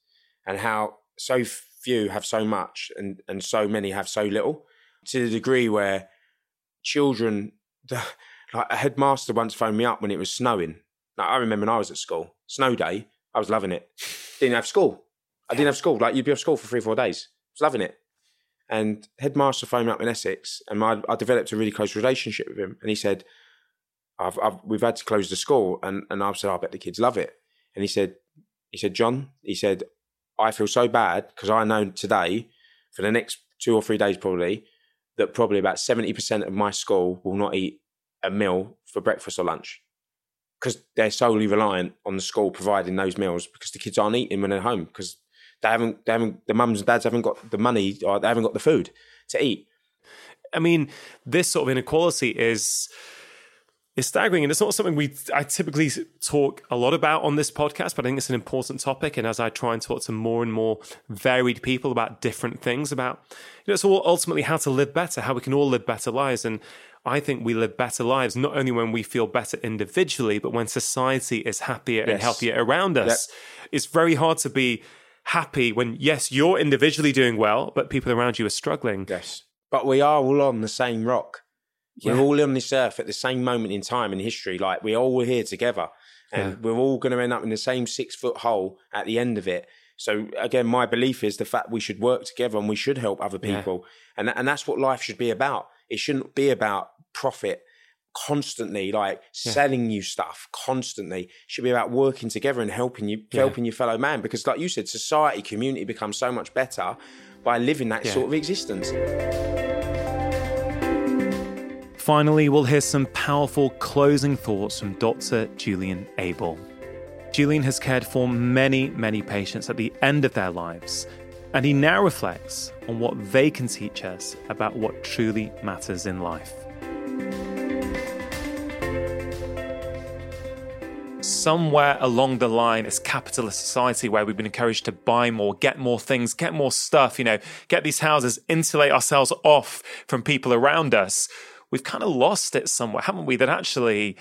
and how so few have so much and, and so many have so little to the degree where children, (laughs) the, like a headmaster once phoned me up when it was snowing. Like I remember when I was at school, snow day, I was loving it. (laughs) Didn't have school. I didn't have school. Like you'd be off school for three, four days. I was loving it. And headmaster phoned me up in Essex, and I, I developed a really close relationship with him. And he said, I've, I've, we've had to close the school, and and I said, I bet the kids love it. And he said, he said, John, he said, I feel so bad because I know today, for the next two or three days probably, that probably about 70% of my school will not eat a meal for breakfast or lunch because they're solely reliant on the school providing those meals because the kids aren't eating when they're home because they haven't, they haven't, the mums and dads haven't got the money or they haven't got the food to eat. I mean, this sort of inequality is is staggering. And it's not something we I typically talk a lot about on this podcast, but I think it's an important topic. And as I try and talk to more and more varied people about different things, about you know, it's all ultimately how to live better, how we can all live better lives. And I think we live better lives not only when we feel better individually, but when society is happier yes. and healthier around us. Yep. It's very hard to be happy when yes, you're individually doing well, but people around you are struggling. Yes. But we are all on the same rock. We're all on this earth at the same moment in time in history. Like we're all here together, and yeah. we're all going to end up in the same six foot hole at the end of it. So again, my belief is the fact we should work together and we should help other people, yeah. and and that's what life should be about. It shouldn't be about profit constantly, like yeah. selling you stuff constantly. It should be about working together and helping you, helping your fellow man. Because, like you said, society, community becomes so much better by living that sort of existence. Finally, we'll hear some powerful closing thoughts from Dr. Julian Abel. Julian has cared for many, many patients at the end of their lives, and he now reflects on what they can teach us about what truly matters in life. Somewhere along the line, it's capitalist society where we've been encouraged to buy more, get more things, get more stuff, you know, get these houses, insulate ourselves off from people around us we've kind of lost it somewhere, haven't we? That actually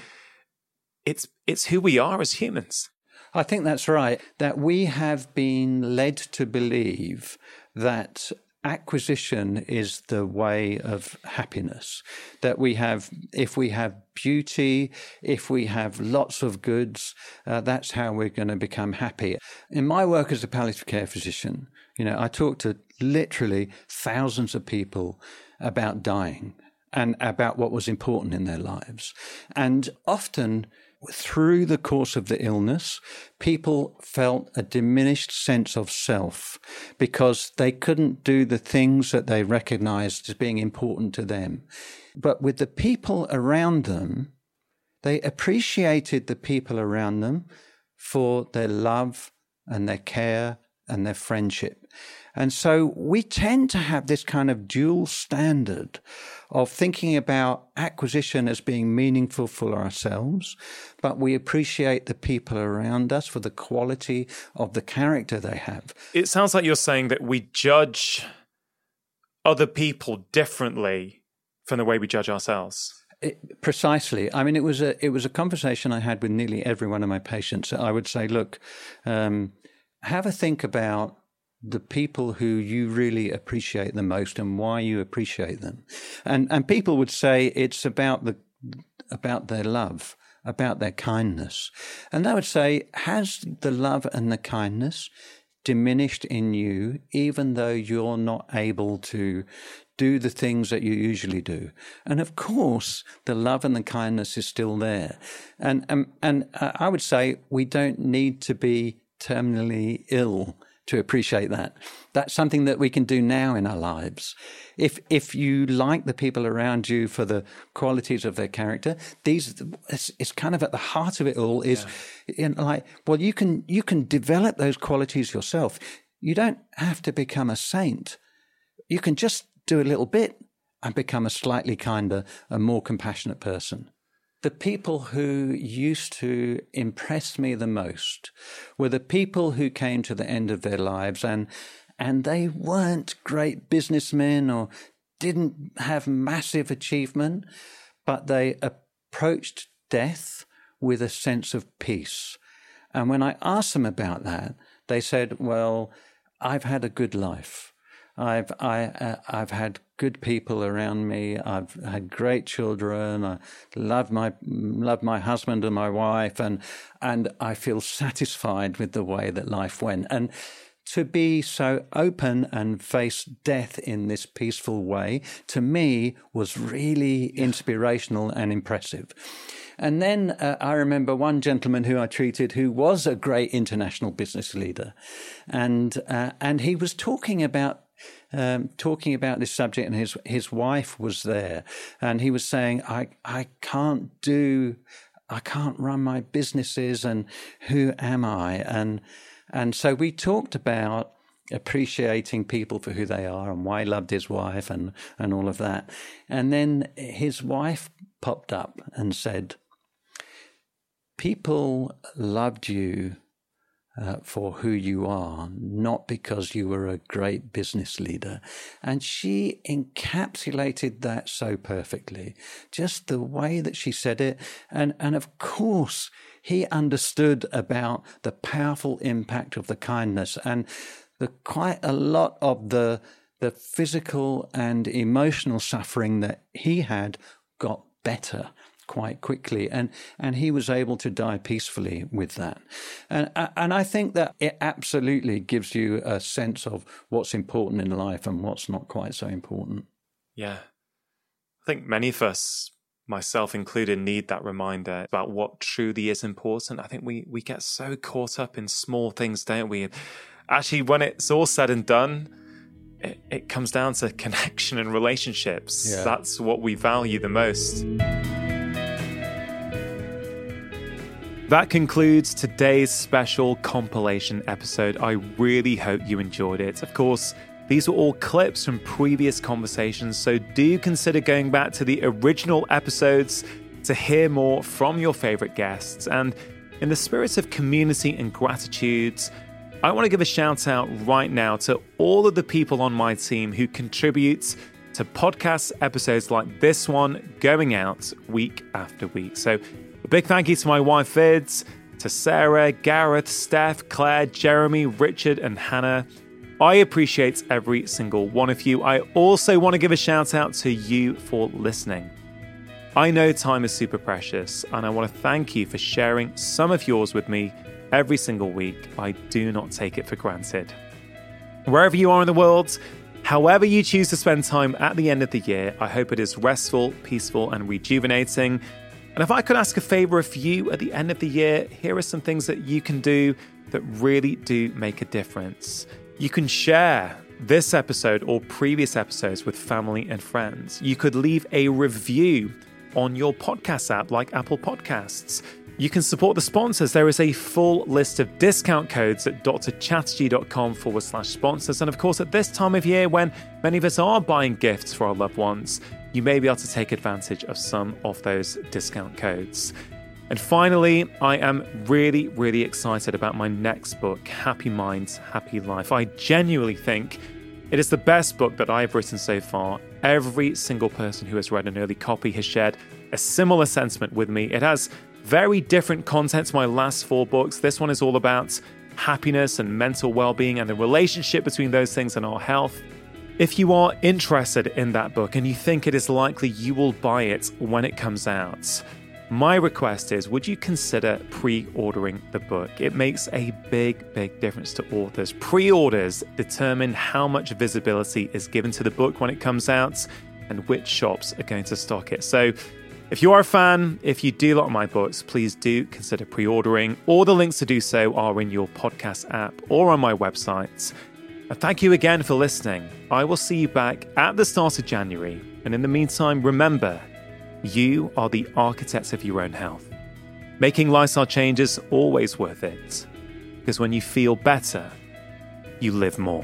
it's it's who we are as humans. I think that's right. That we have been led to believe that acquisition is the way of happiness. That we have, if we have beauty, if we have lots of goods, uh, that's how we're going to become happy. In my work as a palliative care physician, you know, I talk to literally thousands of people about dying and about what was important in their lives. And often, through the course of the illness, people felt a diminished sense of self because they couldn't do the things that they recognized as being important to them. But with the people around them, they appreciated the people around them for their love and their care and their friendship. And so we tend to have this kind of dual standard of thinking about acquisition as being meaningful for ourselves, but we appreciate the people around us for the quality of the character they have. It sounds like you're saying that we judge other people differently from the way we judge ourselves. It, precisely. I mean, it was a it was a conversation I had with nearly every one of my patients. I would say, look, um, have a think about the people who you really appreciate the most and why you appreciate them. And and people would say it's about the about their love, about their kindness. And they would say, has the love and the kindness diminished in you even though you're not able to do the things that you usually do. And of course, the love and the kindness is still there. And, and, and uh, I would say we don't need to be terminally ill to appreciate that. That's something that we can do now in our lives. If if you like the people around you for the qualities of their character, these it's, it's kind of at the heart of it all is yeah. in like well you can you can develop those qualities yourself. You don't have to become a saint. You can just do a little bit and become a slightly kinder and more compassionate person. The people who used to impress me the most were the people who came to the end of their lives and and they weren't great businessmen or didn't have massive achievement, but they approached death with a sense of peace. And when I asked them about that, they said, Well, I've had a good life. I've I uh, I've had good people around me. I've had great children. I love my love my husband and my wife, and and I feel satisfied with the way that life went. And to be so open and face death in this peaceful way, to me, was really inspirational and impressive. And then uh, I remember one gentleman who I treated who was a great international business leader. And, uh, and he was talking about um, talking about this subject, and his his wife was there, and he was saying, "I I can't do, I can't run my businesses, and who am I?" and and so we talked about appreciating people for who they are and why he loved his wife and and all of that, and then his wife popped up and said, "People loved you." Uh, for who you are, not because you were a great business leader. And she encapsulated that so perfectly, just the way that she said it. And, and of course, he understood about the powerful impact of the kindness and the quite a lot of the the physical and emotional suffering that he had got better quite quickly, and and he was able to die peacefully with that, and and I think that it absolutely gives you a sense of what's important in life and what's not quite so important. Yeah, I think many of us, myself included, need that reminder about what truly is important. I think we we get so caught up in small things, don't we? Actually, when it's all said and done. It, it comes down to connection and relationships. Yeah. That's what we value the most. That concludes today's special compilation episode. I really hope you enjoyed it. Of course, these were all clips from previous conversations, so do consider going back to the original episodes to hear more from your favorite guests. And in the spirit of community and gratitude, I want to give a shout out right now to all of the people on my team who contribute to podcast episodes like this one going out week after week. So big thank you to my wife Vids, to Sarah, Gareth, Steph, Claire, Jeremy, Richard, and Hannah. I appreciate every single one of you. I also want to give a shout out to you for listening. I know time is super precious, and I want to thank you for sharing some of yours with me every single week. I do not take it for granted. Wherever you are in the world, however you choose to spend time at the end of the year, I hope it is restful, peaceful, and rejuvenating. And if I could ask a favor of you at the end of the year, here are some things that you can do that really do make a difference. You can share this episode or previous episodes with family and friends. You could leave a review on your podcast app like Apple Podcasts. You can support the sponsors. There is a full list of discount codes at drchatterjee.com forward slash sponsors. And of course, at this time of year when many of us are buying gifts for our loved ones, you may be able to take advantage of some of those discount codes. And finally, I am really, really excited about my next book, Happy Minds, Happy Life. I genuinely think it is the best book that I have written so far. Every single person who has read an early copy has shared a similar sentiment with me. It has very different content to my last four books. This one is all about happiness and mental well being and the relationship between those things and our health. If you are interested in that book and you think it is likely you will buy it when it comes out, my request is would you consider pre ordering the book? It makes a big, big difference to authors. Pre orders determine how much visibility is given to the book when it comes out and which shops are going to stock it. So, if you are a fan, if you do like my books, please do consider pre ordering. All the links to do so are in your podcast app or on my website. And thank you again for listening. I will see you back at the start of January. And in the meantime, remember, you are the architects of your own health. Making lifestyle changes always worth it. Because when you feel better, you live more.